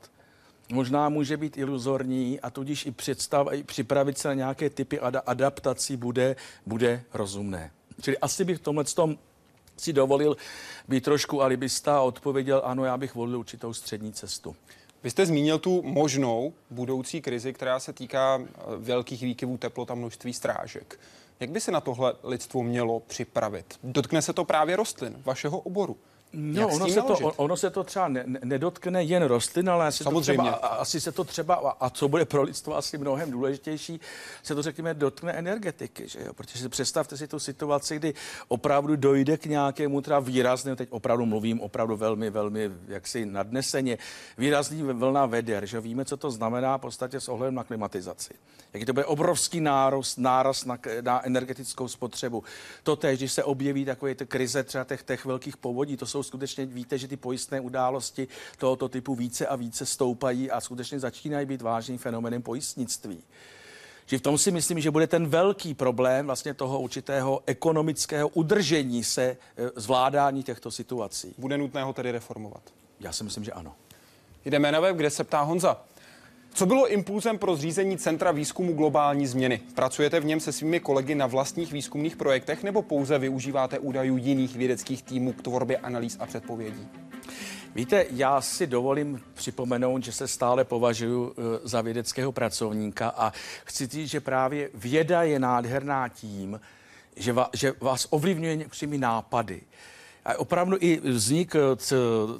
možná může být iluzorní a tudíž i, představ, i připravit se na nějaké typy ad- adaptací bude, bude rozumné. Čili asi bych v tomhle tom si dovolil být trošku alibista a odpověděl, ano, já bych volil určitou střední cestu. Vy jste zmínil tu možnou budoucí krizi, která se týká eh, velkých výkyvů teplot a množství strážek. Jak by se na tohle lidstvo mělo připravit? Dotkne se to právě rostlin, vašeho oboru. No, ono se, to, ono se to třeba ne, nedotkne jen rostlin, ale asi, Samozřejmě. To třeba, asi se to třeba, a co bude pro lidstvo asi mnohem důležitější, se to řekněme dotkne energetiky, že jo? protože představte si tu situaci, kdy opravdu dojde k nějakému třeba výraznému, teď opravdu mluvím opravdu velmi, velmi jaksi nadneseně, výrazný vlna veder, že víme, co to znamená v podstatě s ohledem na klimatizaci. Jaký to bude obrovský nárost, náraz na, na energetickou spotřebu. To tež, když se objeví takové ty krize třeba těch, těch velkých povodí, to jsou jsou skutečně, víte, že ty pojistné události tohoto typu více a více stoupají a skutečně začínají být vážným fenomenem pojistnictví. Že v tom si myslím, že bude ten velký problém vlastně toho určitého ekonomického udržení se e, zvládání těchto situací. Bude nutné ho tedy reformovat? Já si myslím, že ano. Jdeme na web, kde se ptá Honza. Co bylo impulzem pro zřízení Centra výzkumu globální změny? Pracujete v něm se svými kolegy na vlastních výzkumných projektech nebo pouze využíváte údajů jiných vědeckých týmů k tvorbě analýz a předpovědí? Víte, já si dovolím připomenout, že se stále považuji eh, za vědeckého pracovníka a chci říct, že právě věda je nádherná tím, že, vás ovlivňuje některými nápady. A opravdu i vznik eh,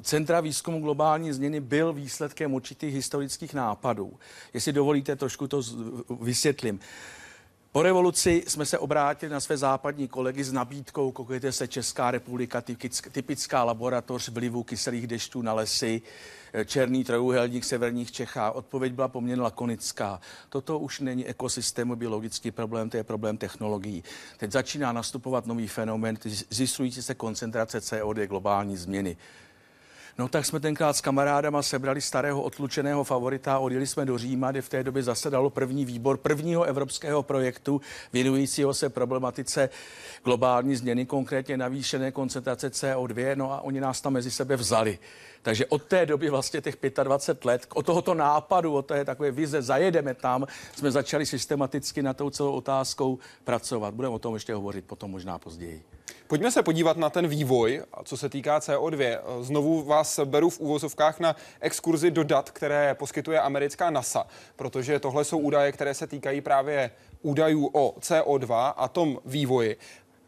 Centra výzkumu globální změny byl výsledkem určitých historických nápadů. Jestli dovolíte, trošku to vysvětlím. Po revoluci jsme se obrátili na své západní kolegy s nabídkou, koukejte se Česká republika, typická laboratoř vlivu kyselých dešťů na lesy, černý trojuhelník severních Čechách. Odpověď byla poměrně lakonická. Toto už není ekosystému biologický problém, to je problém technologií. Teď začíná nastupovat nový fenomén, zjistující se koncentrace CO2 globální změny. No tak jsme tenkrát s kamarádama sebrali starého otlučeného favorita a odjeli jsme do Říma, kde v té době zasedalo první výbor prvního evropského projektu věnujícího se problematice globální změny, konkrétně navýšené koncentrace CO2, no a oni nás tam mezi sebe vzali. Takže od té doby vlastně těch 25 let, od tohoto nápadu, od té takové vize, zajedeme tam, jsme začali systematicky na tou celou otázkou pracovat. Budeme o tom ještě hovořit potom možná později. Pojďme se podívat na ten vývoj, co se týká CO2. Znovu vás beru v úvozovkách na exkurzi do dat, které poskytuje americká NASA, protože tohle jsou údaje, které se týkají právě údajů o CO2 a tom vývoji.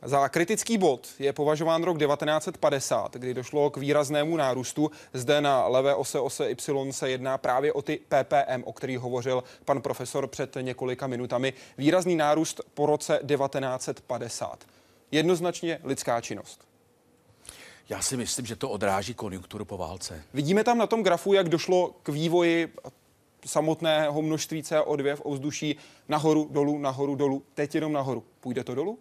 Za kritický bod je považován rok 1950, kdy došlo k výraznému nárůstu. Zde na levé ose ose Y se jedná právě o ty ppm, o kterých hovořil pan profesor před několika minutami. Výrazný nárůst po roce 1950 jednoznačně lidská činnost. Já si myslím, že to odráží konjunkturu po válce. Vidíme tam na tom grafu, jak došlo k vývoji samotného množství CO2 v ovzduší nahoru, dolů, nahoru, dolů. Teď jenom nahoru. Půjde to dolů?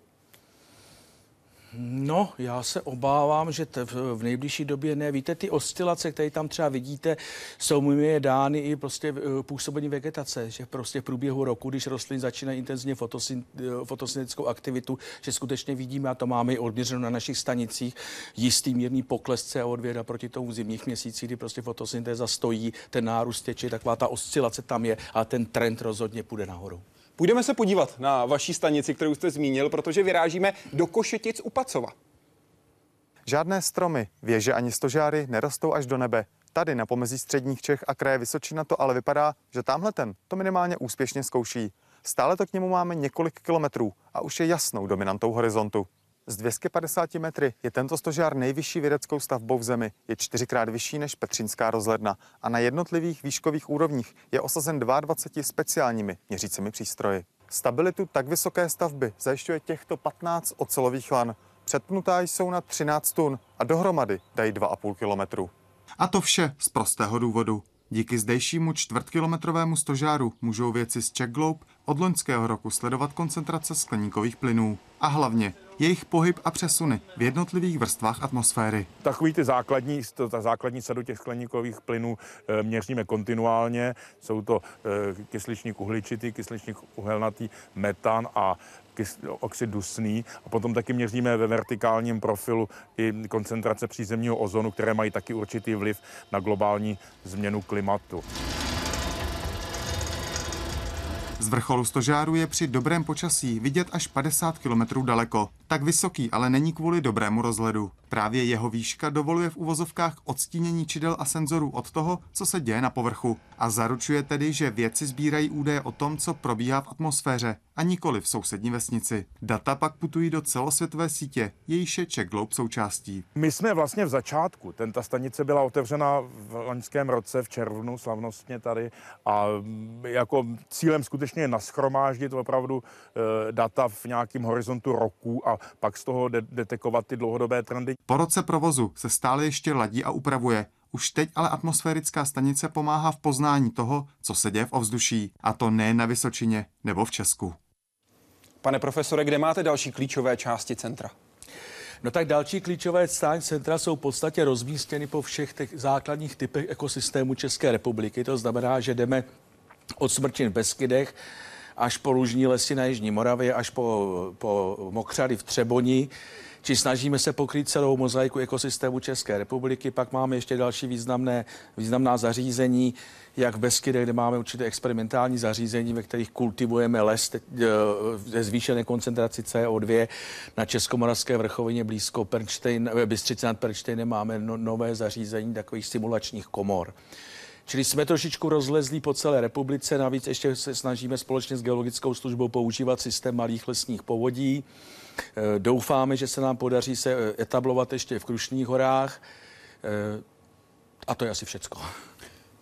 No, já se obávám, že t- v nejbližší době ne. Víte, ty oscilace, které tam třeba vidíte, jsou mi dány i prostě eh, působení vegetace, že prostě v průběhu roku, když rostliny začínají intenzivně fotosyn, eh, fotosyntetickou aktivitu, že skutečně vidíme, a to máme i odměřeno na našich stanicích, jistý mírný pokles CO2 a proti tomu v zimních měsících, kdy prostě fotosyntéza stojí, ten nárůst teče, taková ta oscilace tam je a ten trend rozhodně půjde nahoru. Půjdeme se podívat na vaší stanici, kterou jste zmínil, protože vyrážíme do Košetic u Pacova. Žádné stromy, věže ani stožáry nerostou až do nebe. Tady na pomezí středních Čech a kraje Vysočina to ale vypadá, že tamhle ten to minimálně úspěšně zkouší. Stále to k němu máme několik kilometrů a už je jasnou dominantou horizontu. Z 250 metry je tento stožár nejvyšší vědeckou stavbou v zemi. Je čtyřikrát vyšší než Petřínská rozhledna a na jednotlivých výškových úrovních je osazen 22 speciálními měřícími přístroji. Stabilitu tak vysoké stavby zajišťuje těchto 15 ocelových lan. Předpnutá jsou na 13 tun a dohromady dají 2,5 kilometru. A to vše z prostého důvodu. Díky zdejšímu čtvrtkilometrovému stožáru můžou věci z Czech Globe od loňského roku sledovat koncentrace skleníkových plynů. A hlavně jejich pohyb a přesuny v jednotlivých vrstvách atmosféry. Takový ty základní, ta základní sadu těch skleníkových plynů e, měříme kontinuálně. Jsou to e, kysličník uhličitý, kysličník uhelnatý, metan a oxid dusný a potom taky měříme ve vertikálním profilu i koncentrace přízemního ozonu, které mají taky určitý vliv na globální změnu klimatu. Z vrcholu stožáru je při dobrém počasí vidět až 50 kilometrů daleko. Tak vysoký ale není kvůli dobrému rozhledu. Právě jeho výška dovoluje v uvozovkách odstínění čidel a senzorů od toho, co se děje na povrchu a zaručuje tedy, že vědci sbírají údaje o tom, co probíhá v atmosféře a nikoli v sousední vesnici. Data pak putují do celosvětové sítě, jejíž je Czech Globe součástí. My jsme vlastně v začátku. Ten, ta stanice byla otevřena v loňském roce v červnu slavnostně tady a jako cílem skutečně je naschromáždit opravdu e, data v nějakém horizontu roku a pak z toho de- detekovat ty dlouhodobé trendy. Po roce provozu se stále ještě ladí a upravuje. Už teď ale atmosférická stanice pomáhá v poznání toho, co se děje v ovzduší. A to ne na Vysočině nebo v Česku. Pane profesore, kde máte další klíčové části centra? No tak další klíčové stáň centra jsou v podstatě rozmístěny po všech těch základních typech ekosystému České republiky. To znamená, že jdeme od Smrčin v Beskydech až po Lužní lesy na Jižní Moravě, až po, po Mokřady v Třeboni, či snažíme se pokrýt celou mozaiku ekosystému České republiky. Pak máme ještě další významné, významná zařízení, jak v Beskydech, kde máme určité experimentální zařízení, ve kterých kultivujeme les ze e, zvýšené koncentraci CO2 na Českomoravské vrchovině blízko Perčtejn, Bystřice nad Perčtejnem máme no, nové zařízení takových simulačních komor. Čili jsme trošičku rozlezlí po celé republice, navíc ještě se snažíme společně s geologickou službou používat systém malých lesních povodí. E, doufáme, že se nám podaří se e, etablovat ještě v Krušných horách. A to je asi všecko.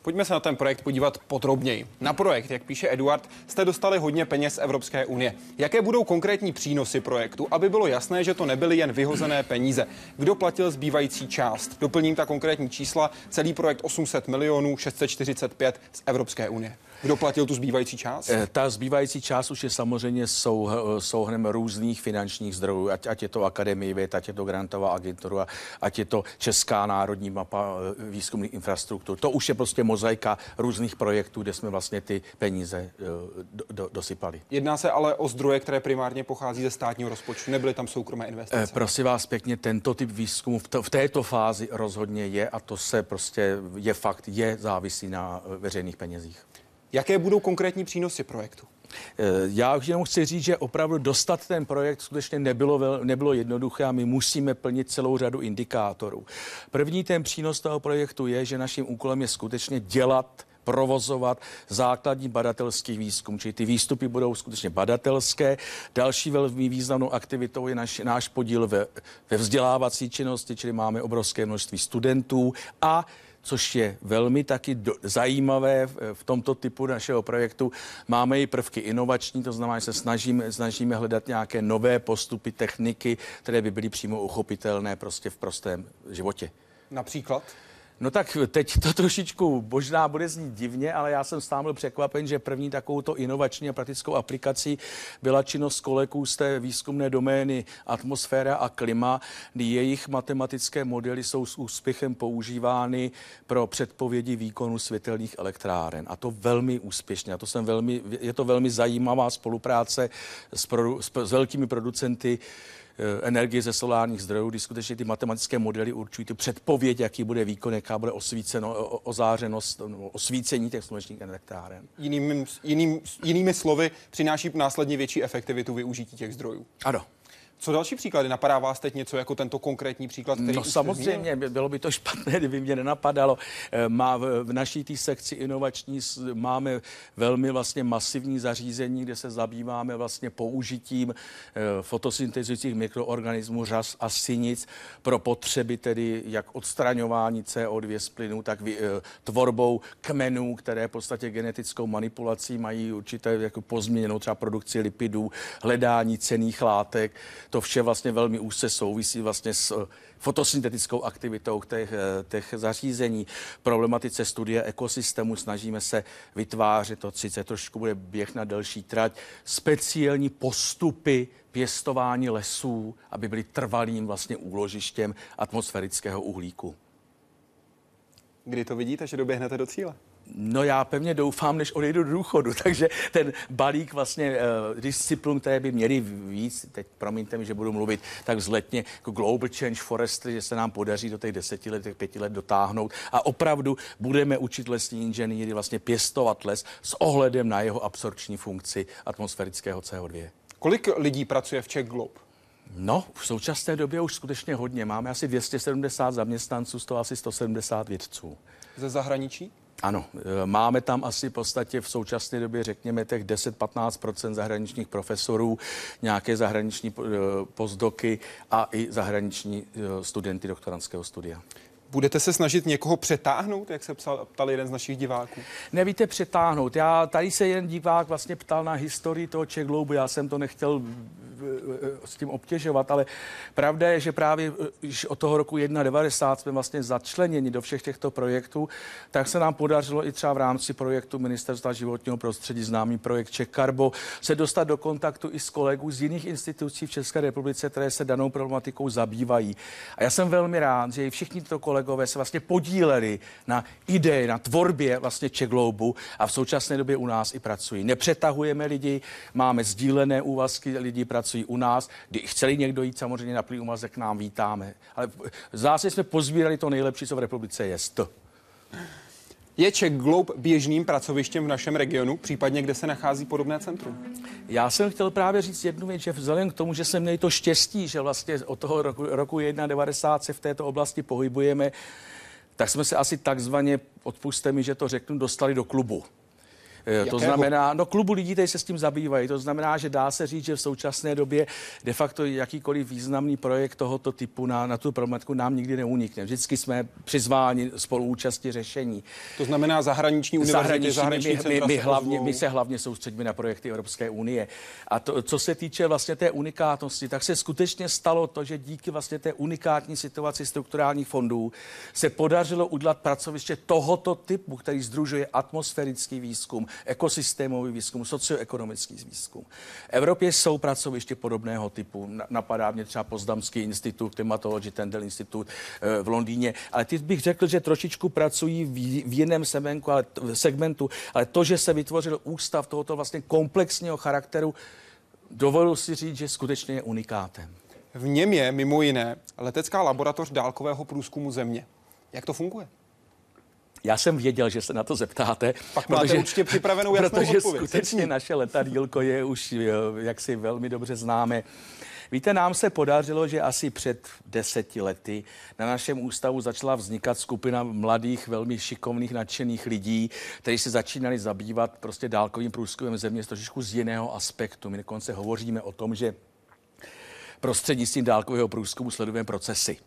Pojďme se na ten projekt podívat podrobněji. Na projekt, jak píše Eduard, jste dostali hodně peněz z Evropské unie. Jaké budou konkrétní přínosy projektu, aby bylo jasné, že to nebyly jen vyhozené peníze? Kdo platil zbývající část? Doplním ta konkrétní čísla. Celý projekt 800 milionů 645 z Evropské unie. Kdo platil tu zbývající část? Eh, ta zbývající část už je samozřejmě sou, eh, souhrnem různých finančních zdrojů, ať, ať je to Akademie věd, ať je to grantová agentura, ať je to Česká národní mapa eh, výzkumných infrastruktur. To už je prostě mozaika různých projektů, kde jsme vlastně ty peníze do, do, dosypali. Jedná se ale o zdroje, které primárně pochází ze státního rozpočtu, nebyly tam soukromé investice. prosím vás pěkně, tento typ výzkumu v, to, v této fázi rozhodně je a to se prostě je fakt, je závisí na veřejných penězích. Jaké budou konkrétní přínosy projektu? Eh, já už jenom chci říct, že opravdu dostat ten projekt skutečně nebylo, nebylo jednoduché a my musíme plnit celou řadu indikátorů. První ten přínos toho projektu je, že naším úkolem je skutečně dělat provozovat základní badatelský výzkum, čili ty výstupy budou skutečně badatelské. Další velmi významnou aktivitou je naš, náš podíl ve, ve vzdělávací činnosti, čili máme obrovské množství studentů a což je velmi taky do, zajímavé v, v tomto typu našeho projektu. Máme i prvky inovační, to znamená, že se snažíme, snažíme hledat nějaké nové postupy, techniky, které by byly přímo uchopitelné prostě v prostém životě. Například? No tak teď to trošičku možná bude znít divně, ale já jsem sám byl překvapen, že první takovouto inovační a praktickou aplikací byla činnost koleků z té výzkumné domény atmosféra a klima, jejich matematické modely jsou s úspěchem používány pro předpovědi výkonu světelných elektráren. A to velmi úspěšně. A to jsem velmi, je to velmi zajímavá spolupráce s, produ, s, s velkými producenty energie ze solárních zdrojů, kdy skutečně ty matematické modely určují tu předpověď, jaký bude výkon, jaká bude osvíceno, ozářenost, osvícení těch slunečních elektráren. Jiným, jiným, jinými slovy, přináší následně větší efektivitu využití těch zdrojů. Ano. Co další příklady? Napadá vás teď něco jako tento konkrétní příklad? Který no samozřejmě, by bylo by to špatné, kdyby mě nenapadalo. Eh, má v, v naší té sekci inovační máme velmi vlastně masivní zařízení, kde se zabýváme vlastně použitím eh, fotosyntezujících mikroorganismů řas a synic pro potřeby tedy jak odstraňování CO2 z plynu, tak vy, eh, tvorbou kmenů, které v podstatě genetickou manipulací mají určité jako pozměněnou třeba produkci lipidů, hledání cených látek to vše vlastně velmi úzce souvisí vlastně s eh, fotosyntetickou aktivitou těch, eh, těch zařízení, problematice studie ekosystému. Snažíme se vytvářet, to sice trošku bude běh na delší trať, speciální postupy pěstování lesů, aby byly trvalým vlastně úložištěm atmosférického uhlíku. Kdy to vidíte, že doběhnete do cíle? No já pevně doufám, než odejdu do důchodu, takže ten balík vlastně uh, disciplín, které by měly víc, teď promiňte mi, že budu mluvit tak vzletně, jako Global Change Forestry, že se nám podaří do těch deseti let, těch pěti let dotáhnout a opravdu budeme učit lesní inženýry vlastně pěstovat les s ohledem na jeho absorpční funkci atmosférického CO2. Kolik lidí pracuje v Czech Globe? No, v současné době už skutečně hodně. Máme asi 270 zaměstnanců, z toho asi 170 vědců. Ze zahraničí? Ano, e, máme tam asi v podstatě v současné době, řekněme, těch 10-15 zahraničních profesorů, nějaké zahraniční e, postdoky a i zahraniční e, studenty doktorantského studia. Budete se snažit někoho přetáhnout, jak se psal, ptal jeden z našich diváků? Nevíte přetáhnout. Já tady se jeden divák vlastně ptal na historii toho Czech Globu. Já jsem to nechtěl s tím obtěžovat, ale pravda je, že právě už od toho roku 1.90 jsme vlastně začleněni do všech těchto projektů, tak se nám podařilo i třeba v rámci projektu Ministerstva životního prostředí, známý projekt Czech Carbo, se dostat do kontaktu i s kolegů z jiných institucí v České republice, které se danou problematikou zabývají. A já jsem velmi rád, že i všichni tyto kolegové se vlastně podíleli na ideji, na tvorbě vlastně Czech Globu a v současné době u nás i pracují. Nepřetahujeme lidi, máme sdílené úvazky, lidi pracují u nás. Kdy chceli někdo jít samozřejmě na plný umazek, nám vítáme. Ale zase jsme pozbírali to nejlepší, co v republice je. Je Czech Globe běžným pracovištěm v našem regionu, případně kde se nachází podobné centrum? Já jsem chtěl právě říct jednu věc, že vzhledem k tomu, že jsme měli to štěstí, že vlastně od toho roku, roku 91 se v této oblasti pohybujeme, tak jsme se asi takzvaně, odpuste mi, že to řeknu, dostali do klubu. Eh, Jakého? To znamená, no klubu lidí, kteří se s tím zabývají. To znamená, že dá se říct, že v současné době de facto jakýkoliv významný projekt tohoto typu na, na tu problematiku nám nikdy neunikne. Vždycky jsme přizváni spoluúčasti řešení. To znamená zahraniční univerzity, zahraniční, zahraniční my, my, my, hlavně, my se hlavně soustředíme na projekty Evropské unie. A to, co se týče vlastně té unikátnosti, tak se skutečně stalo to, že díky vlastně té unikátní situaci strukturálních fondů se podařilo udělat pracoviště tohoto typu, který združuje atmosférický výzkum, ekosystémový výzkum, socioekonomický výzkum. V Evropě jsou pracoviště podobného typu. Napadá mě třeba Pozdamský institut, Climatology Tendel institut eh, v Londýně, ale ty bych řekl, že trošičku pracují v jiném segmentu, ale, segmentu, ale to, že se vytvořil ústav tohoto vlastně komplexního charakteru, dovolil si říct, že skutečně je unikátem. V něm je mimo jiné letecká laboratoř dálkového průzkumu země. Jak to funguje? Já jsem věděl, že se na to zeptáte. Pak máte protože, určitě připravenou jasnou Protože odpověď. skutečně naše letadílko je už, eh, jak si velmi dobře známe. Víte, nám se podařilo, že asi před deseti lety na našem ústavu začala vznikat skupina mladých, velmi šikovných, nadšených lidí, kteří se začínali zabývat prostě dálkovým průzkumem země z trošičku z jiného aspektu. My dokonce hovoříme o tom, že prostřednictvím dálkového průzkumu sledujeme procesy.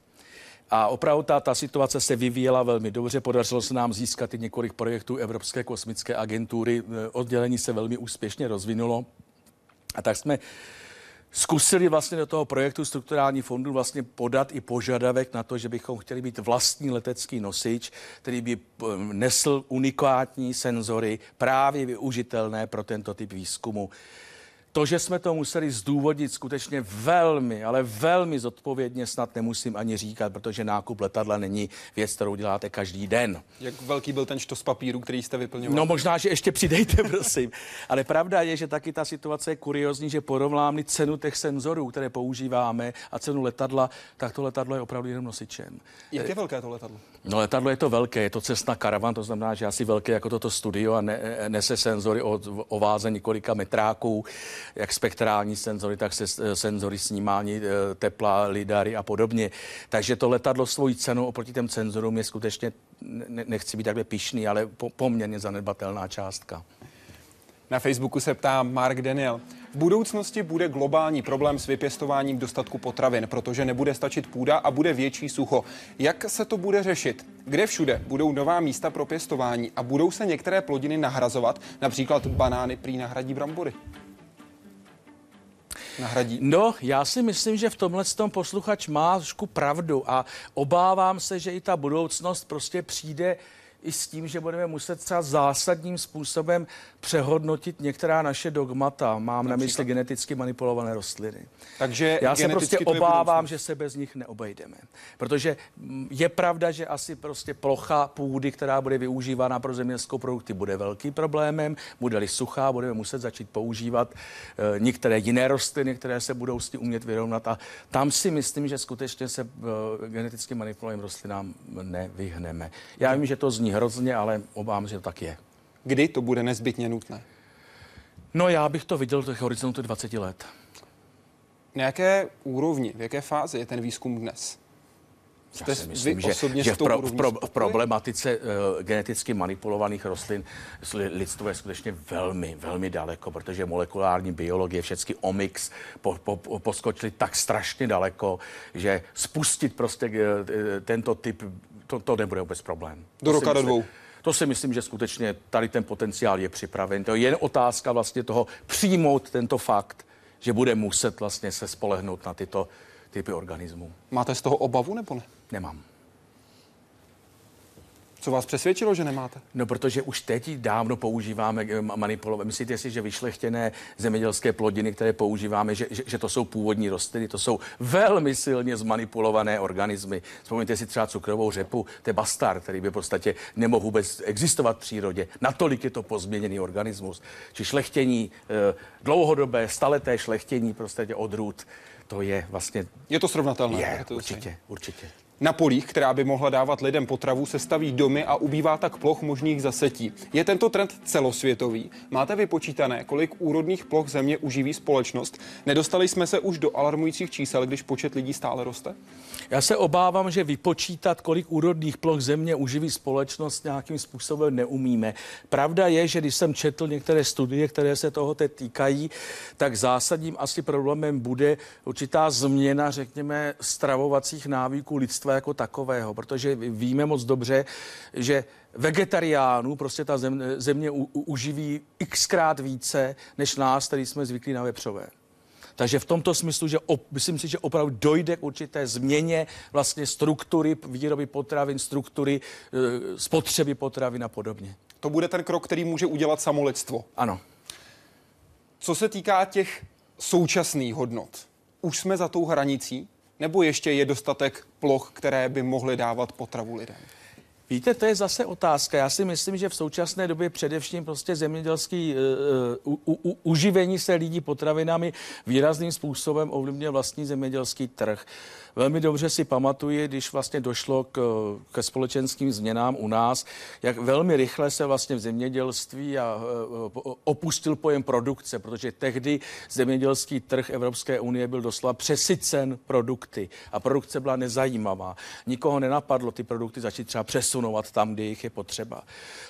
A opravdu ta, ta situace se vyvíjela velmi dobře. Podařilo se nám získat i několik projektů Evropské kosmické agentury. E, oddělení se velmi úspěšně rozvinulo. A tak jsme zkusili vlastně do toho projektu strukturální fondu vlastně podat i požadavek na to, že bychom chtěli být vlastní letecký nosič, který by e, nesl unikátní senzory právě využitelné pro tento typ výzkumu. To, že jsme to museli zdůvodnit skutečně velmi, ale velmi zodpovědně, snad nemusím ani říkat, protože nákup letadla není věc, kterou děláte každý den. Jak velký byl ten štos papíru, který jste vyplňoval? No možná, že ještě přidejte, prosím. ale pravda je, že taky ta situace je kuriozní, že porovnám cenu těch senzorů, které používáme a cenu letadla, tak to letadlo je opravdu jenom nosičem. Jak je velké to letadlo? No letadlo je to velké, je to cestna karavan, to znamená, že asi velké jako toto studio a ne, nese senzory o, o váze několika metráků jak spektrální senzory, tak se eh, senzory snímání eh, tepla, lidary a podobně. Takže to letadlo svojí cenu oproti těm senzorům je skutečně, ne, nechci být takhle pišný, ale po, poměrně zanedbatelná částka. Na Facebooku se ptá Mark Daniel. V budoucnosti bude globální problém s vypěstováním dostatku potravin, protože nebude stačit půda a bude větší sucho. Jak se to bude řešit? Kde všude budou nová místa pro pěstování a budou se některé plodiny nahrazovat, například banány prý nahradí brambory? Nahradí? No, já si myslím, že v tomhle tom posluchač má trošku pravdu a obávám se, že i ta budoucnost prostě přijde i s tím, že budeme muset třeba zásadním způsobem přehodnotit některá naše dogmata. Mám Například. na mysli geneticky manipulované rostliny. Takže já se prostě obávám, že se bez nich neobejdeme. Protože mm, je pravda, že asi prostě plocha půdy, která bude využívána pro zemědělskou produkty, bude velký problémem. Bude-li suchá, budeme muset začít používat e, některé jiné rostliny, které se budou s tím umět vyrovnat. A tam si myslím, že skutečně se e, geneticky manipulovaným rostlinám nevyhneme. Já vím, že to zní hrozně, ale obávám, že to tak je. Kdy to bude nezbytně nutné? No já bych to viděl v horizontu 20 let. Na jaké úrovni, v jaké fázi je ten výzkum dnes? Já si myslím, že, že v, pro, v, pro, v problematice uh, geneticky manipulovaných rostlin lidstvo je skutečně velmi, velmi daleko, protože molekulární biologie, všechny omix po, po, po, poskočily tak strašně daleko, že spustit prostě uh, tento typ, to, to nebude vůbec problém. Do roka do dvou. To si myslím, že skutečně tady ten potenciál je připraven. To je jen otázka vlastně toho přijmout tento fakt, že bude muset vlastně se spolehnout na tyto typy organismů. Máte z toho obavu nebo ne? Nemám. Co vás přesvědčilo, že nemáte? No, protože už teď dávno používáme eh, manipulovat. Myslíte si, že vyšlechtěné zemědělské plodiny, které používáme, že, že, že to jsou původní rostliny, to jsou velmi silně zmanipulované organismy. Vzpomeňte si třeba cukrovou řepu, to je bastard, který by v podstatě nemohl vůbec existovat v přírodě. Natolik je to pozměněný organismus. Či šlechtění, eh, dlouhodobé, staleté šlechtění prostě odrůd, to je vlastně... Je to srovnatelné? Je, určitě, určitě. Na polích, která by mohla dávat lidem potravu, se staví domy a ubývá tak ploch možných zasetí. Je tento trend celosvětový? Máte vypočítané, kolik úrodných ploch země uživí společnost? Nedostali jsme se už do alarmujících čísel, když počet lidí stále roste? Já se obávám, že vypočítat, kolik úrodných ploch země uživí společnost, nějakým způsobem neumíme. Pravda je, že když jsem četl některé studie, které se toho týkají, tak zásadním asi problémem bude určitá změna, řekněme, stravovacích návyků lidstva jako takového, protože víme moc dobře, že vegetariánů prostě ta země, země u, u, uživí xkrát více než nás, který jsme zvyklí na vepřové. Takže v tomto smyslu, že op, myslím si, že opravdu dojde k určité změně vlastně struktury výroby potravin, struktury e, spotřeby potravin a podobně. To bude ten krok, který může udělat samolidstvo. Ano. Co se týká těch současných hodnot, už jsme za tou hranicí, nebo ještě je dostatek ploch, které by mohly dávat potravu lidem? Víte, to je zase otázka. Já si myslím, že v současné době především prostě zemědělský uh, u, u, uživení se lidí potravinami výrazným způsobem ovlivňuje vlastní zemědělský trh. Uh, Velmi dobře si pamatuji, když vlastně došlo k, ke společenským změnám u nás, jak velmi rychle se vlastně v zemědělství a e, opustil pojem produkce, protože tehdy zemědělský trh Evropské unie byl doslova přesycen produkty a produkce byla nezajímavá. Nikoho nenapadlo ty produkty začít třeba přesunovat tam, kde jich je potřeba.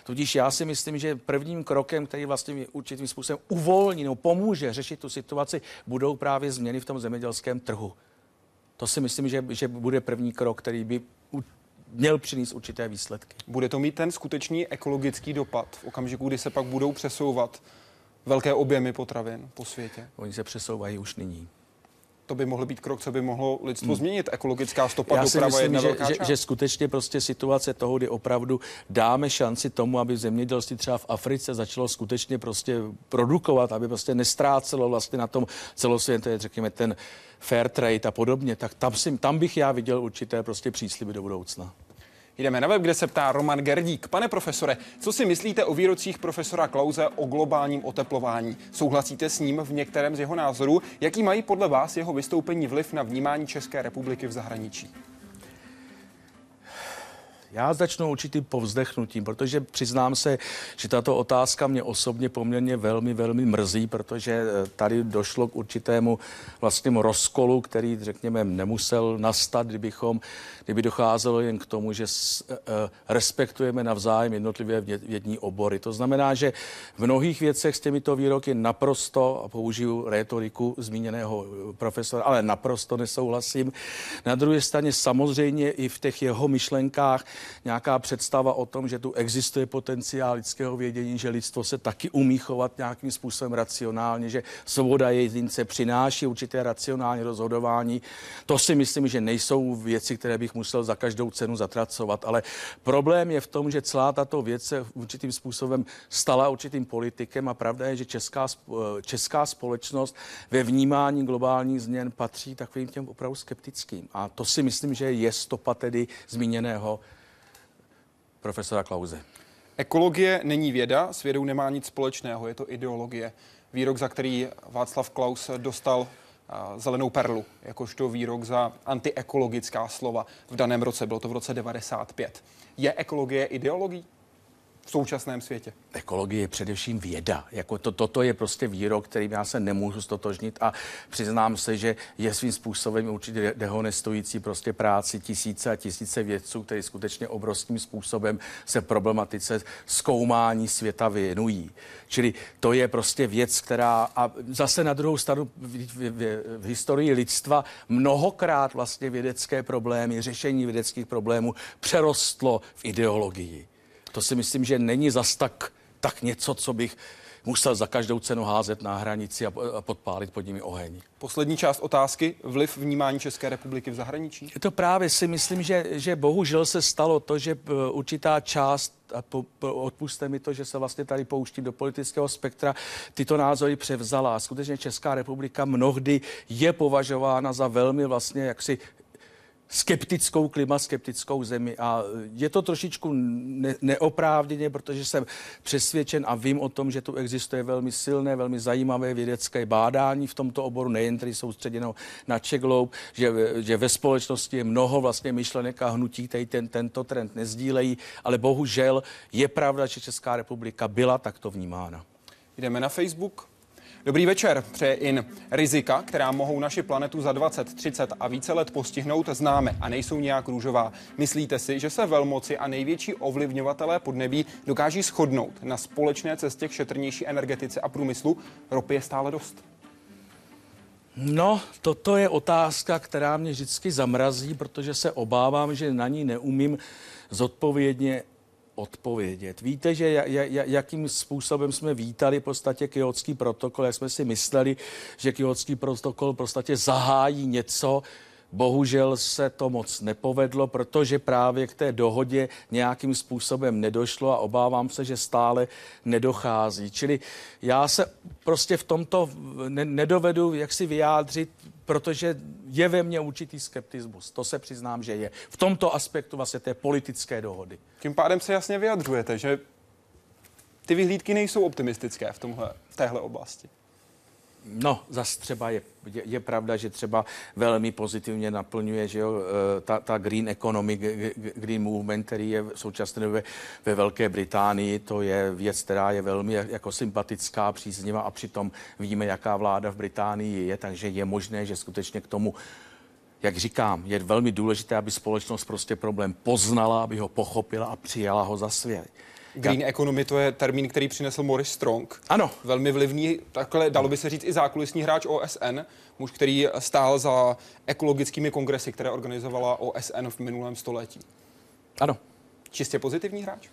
Tudíž já si myslím, že prvním krokem, který vlastně určitým způsobem uvolní nebo pomůže řešit tu situaci, budou právě změny v tom zemědělském trhu. To si myslím, že, že bude první krok, který by měl přinést určité výsledky. Bude to mít ten skutečný ekologický dopad v okamžiku, kdy se pak budou přesouvat velké objemy potravin po světě? Oni se přesouvají už nyní to by mohl být krok, co by mohlo lidstvo hmm. změnit. Ekologická stopa Já doprava si myslím, je že, že, že skutečně prostě situace toho, kdy opravdu dáme šanci tomu, aby zemědělství třeba v Africe začalo skutečně prostě produkovat, aby prostě nestrácelo vlastně na tom celosvětě, řekněme, ten fair trade a podobně, tak tam, si, tam bych já viděl určité prostě přísliby do budoucna. Jdeme na web, kde se ptá Roman Gerdík. Pane profesore, co si myslíte o výrocích profesora Klauze o globálním oteplování? Souhlasíte s ním v některém z jeho názorů? Jaký mají podle vás jeho vystoupení vliv na vnímání České republiky v zahraničí? Já začnu určitým povzdechnutím, protože přiznám se, že tato otázka mě osobně poměrně velmi, velmi mrzí, protože eh, tady došlo k určitému vlastnímu rozkolu, který, řekněme, nemusel nastat, kdybychom, kdyby docházelo jen k tomu, že eh, eh, respektujeme navzájem jednotlivé vědní obory. To znamená, že v mnohých věcech s těmito výroky naprosto, a použiju rétoriku zmíněného profesora, ale naprosto nesouhlasím. Na druhé straně samozřejmě i v těch jeho myšlenkách nějaká představa o tom, že tu existuje potenciál lidského vědění, že lidstvo se taky umí chovat nějakým způsobem racionálně, že svoboda jedince přináší určité racionální rozhodování. To si myslím, že nejsou věci, které bych musel za každou cenu zatracovat, ale problém je v tom, že celá tato věc se určitým způsobem stala určitým politikem a pravda je, že česká, česká společnost ve vnímání globálních změn patří takovým těm opravdu skeptickým. A to si myslím, že je stopa tedy zmíněného profesora Klauze. Ekologie není věda, s vědou nemá nic společného, je to ideologie. Výrok, za který Václav Klaus dostal zelenou perlu, jakožto výrok za antiekologická slova v daném roce. Bylo to v roce 95. Je ekologie ideologií? V současném světě? Ekologie je především věda. Jako to, toto je prostě výrok, kterým já se nemůžu stotožnit a přiznám se, že je svým způsobem určitě dehonestující prostě práci tisíce a tisíce vědců, kteří skutečně obrovským způsobem se problematice zkoumání světa věnují. Čili to je prostě věc, která a zase na druhou stranu v, v, v, v historii lidstva mnohokrát vlastně vědecké problémy, řešení vědeckých problémů přerostlo v ideologii. To si myslím, že není zas tak, tak něco, co bych musel za každou cenu házet na hranici a podpálit pod nimi oheň. Poslední část otázky. Vliv vnímání České republiky v zahraničí? Je to právě si myslím, že, že bohužel se stalo to, že eh, určitá část a po, po, odpuste mi to, že se vlastně tady pouštím do politického spektra, tyto názory převzala. Skutečně Česká republika mnohdy je považována za velmi vlastně jaksi skeptickou, klimaskeptickou zemi a je to trošičku ne- neoprávněně, protože jsem přesvědčen a vím o tom, že tu existuje velmi silné, velmi zajímavé vědecké bádání v tomto oboru, nejen tedy soustředěno na Čegloub, že, že ve společnosti je mnoho vlastně myšlenek a hnutí, který ten, tento trend nezdílejí, ale bohužel je pravda, že Česká republika byla takto vnímána. Jdeme na Facebook. Dobrý večer, přeje in. Rizika, která mohou naši planetu za 20, 30 a více let postihnout, známe a nejsou nějak růžová. Myslíte si, že se velmoci a největší ovlivňovatelé podnebí dokáží shodnout na společné cestě k šetrnější energetice a průmyslu? Ropy je stále dost. No, toto je otázka, která mě vždycky zamrazí, protože se obávám, že na ní neumím zodpovědně odpovědět. Víte, že jakým způsobem jsme vítali v podstatě kyotský protokol, jak jsme si mysleli, že kyotský protokol v podstatě zahájí něco, Bohužel se to moc nepovedlo, protože právě k té dohodě nějakým způsobem nedošlo a obávám se, že stále nedochází. Čili já se prostě v tomto nedovedu jak si vyjádřit, protože je ve mně určitý skeptismus. To se přiznám, že je. V tomto aspektu vlastně té politické dohody. Tím pádem se jasně vyjadřujete, že ty vyhlídky nejsou optimistické v, tomhle, v téhle oblasti. No, zase třeba je, je, je pravda, že třeba velmi pozitivně naplňuje že jo, eh, ta, ta green economy, green movement, který je v současné době ve Velké Británii, to je věc, která je velmi jako sympatická, příznivá a přitom víme, jaká vláda v Británii je, takže je možné, že skutečně k tomu jak říkám, je velmi důležité, aby společnost prostě problém poznala, aby ho pochopila a přijala ho za své. Green Já... economy to je termín, který přinesl Morris Strong. Ano. Velmi vlivný, takhle dalo by se říct i zákulisní hráč OSN, muž, který stál za ekologickými kongresy, které organizovala OSN v minulém století. Ano. Čistě pozitivní hráč?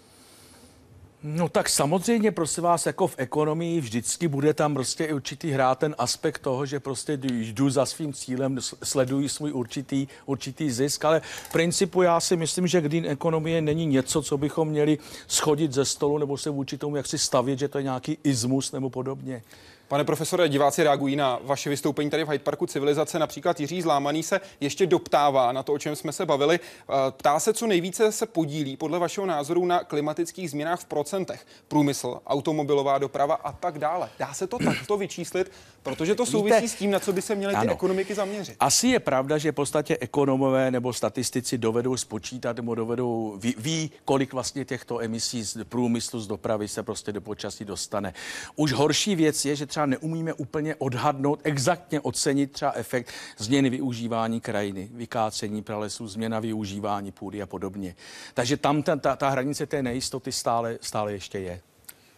No tak samozřejmě, prosím vás, jako v ekonomii vždycky bude tam prostě i určitý hrát ten aspekt toho, že prostě jdu za svým cílem, sleduji svůj určitý, určitý zisk, ale v principu já si myslím, že green ekonomie není něco, co bychom měli schodit ze stolu nebo se vůči tomu, jak si stavět, že to je nějaký izmus nebo podobně. Pane profesore, diváci reagují na vaše vystoupení tady v Hyde Parku civilizace. Například Jiří Zlámaný se ještě doptává na to, o čem jsme se bavili. Eh, ptá se, co nejvíce se podílí podle vašeho názoru na klimatických změnách v procentech. Průmysl, automobilová doprava a tak dále. Dá se to takto vyčíslit, protože to souvisí Víte, s tím, na co by se měly ty ano. ekonomiky zaměřit. Asi je pravda, že v podstatě ekonomové nebo statistici dovedou spočítat nebo dovedou ví, ví kolik vlastně těchto emisí z průmyslu, z dopravy se prostě do počasí dostane. Už horší věc je, že třeba třeba neumíme úplně odhadnout, exaktně ocenit třeba efekt změny využívání krajiny, vykácení pralesů, změna využívání půdy a podobně. Takže tam ta, ta, ta hranice té nejistoty stále, stále ještě je.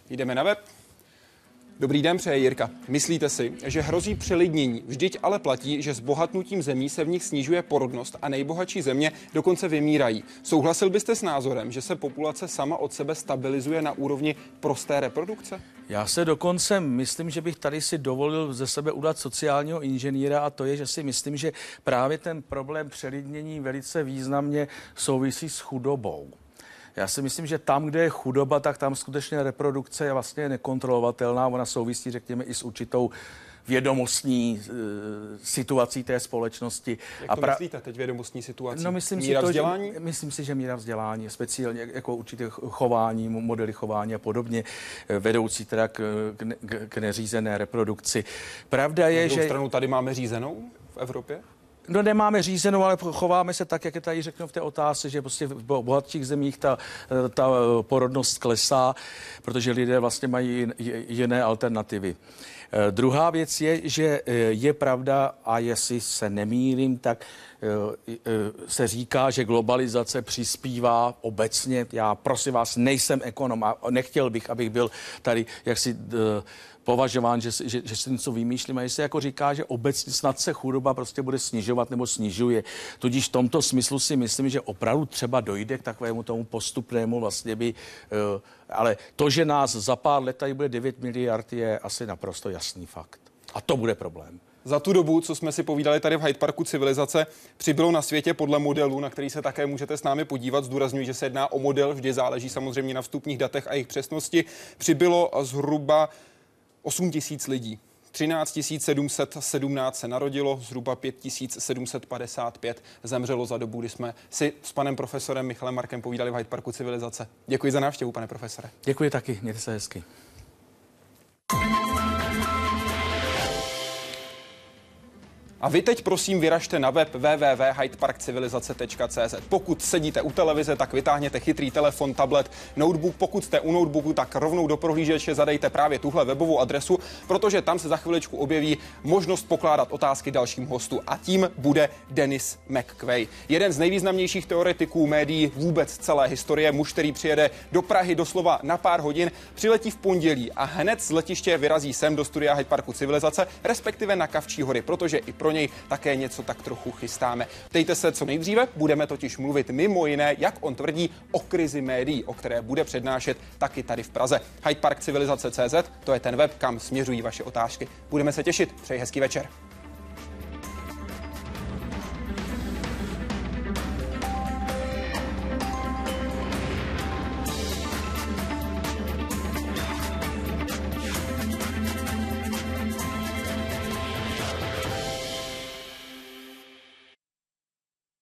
Jdeme na web. Dobrý den, přeje Jirka. Myslíte si, že hrozí přelidnění? Vždyť ale platí, že s bohatnutím zemí se v nich snižuje porodnost a nejbohatší země dokonce vymírají. Souhlasil byste s názorem, že se populace sama od sebe stabilizuje na úrovni prosté reprodukce? Já se dokonce myslím, že bych tady si dovolil ze sebe udat sociálního inženýra a to je, že si myslím, že právě ten problém přelidnění velice významně souvisí s chudobou. Já si myslím, že tam, kde je chudoba, tak tam skutečně reprodukce je vlastně nekontrolovatelná. Ona souvisí, řekněme, i s určitou vědomostní uh, situací té společnosti. Jak to a pra... myslíte teď vědomostní situací? No, myslím míra si to, vzdělání? Že, myslím si, že míra vzdělání, speciálně jako určitě chování, modely chování a podobně, eh, vedoucí teda k, k, k neřízené reprodukci. Pravda je, že... stranu tady máme řízenou v Evropě? No nemáme řízenou, ale chováme se tak, jak je tady řeknu v té otázce, že prostě v bohatších zemích ta, ta porodnost klesá, protože lidé vlastně mají jiné alternativy. Eh, druhá věc je, že eh, je pravda, a jestli se nemýlím, tak eh, se říká, že globalizace přispívá obecně. Já prosím vás, nejsem ekonom a nechtěl bych, abych byl tady jaksi považován, že, že, že se něco vymýšlím. A jestli jako říká, že obecně snad se chudoba prostě bude snižovat nebo snižuje. Tudíž v tomto smyslu si myslím, že opravdu třeba dojde k takovému tomu postupnému vlastně by, uh, ale to, že nás za pár let tady bude 9 miliard, je asi naprosto jasný fakt. A to bude problém. Za tu dobu, co jsme si povídali tady v Hyde Parku civilizace, přibylo na světě podle modelu, na který se také můžete s námi podívat. Zdůraznuju, že se jedná o model, vždy záleží samozřejmě na vstupních datech a jejich přesnosti. Přibylo zhruba 8 tisíc lidí. 13 717 se narodilo, zhruba 5 755 zemřelo za dobu, kdy jsme si s panem profesorem Michalem Markem povídali v Hyde Parku civilizace. Děkuji za návštěvu, pane profesore. Děkuji taky, mějte se hezky. A vy teď prosím vyražte na web www.hydeparkcivilizace.cz. Pokud sedíte u televize, tak vytáhněte chytrý telefon, tablet, notebook. Pokud jste u notebooku, tak rovnou do prohlížeče zadejte právě tuhle webovou adresu, protože tam se za chviličku objeví možnost pokládat otázky dalším hostu a tím bude Dennis McQuay. Jeden z nejvýznamnějších teoretiků médií vůbec celé historie, muž, který přijede do Prahy doslova na pár hodin, přiletí v pondělí a hned z letiště vyrazí sem do studia Hyde Parku Civilizace, respektive na Kavčí hory, protože i pro něj také něco tak trochu chystáme. Ptejte se co nejdříve, budeme totiž mluvit mimo jiné, jak on tvrdí, o krizi médií, o které bude přednášet taky tady v Praze. Hyde Park Civilizace CZ, to je ten web, kam směřují vaše otázky. Budeme se těšit, přeji hezký večer.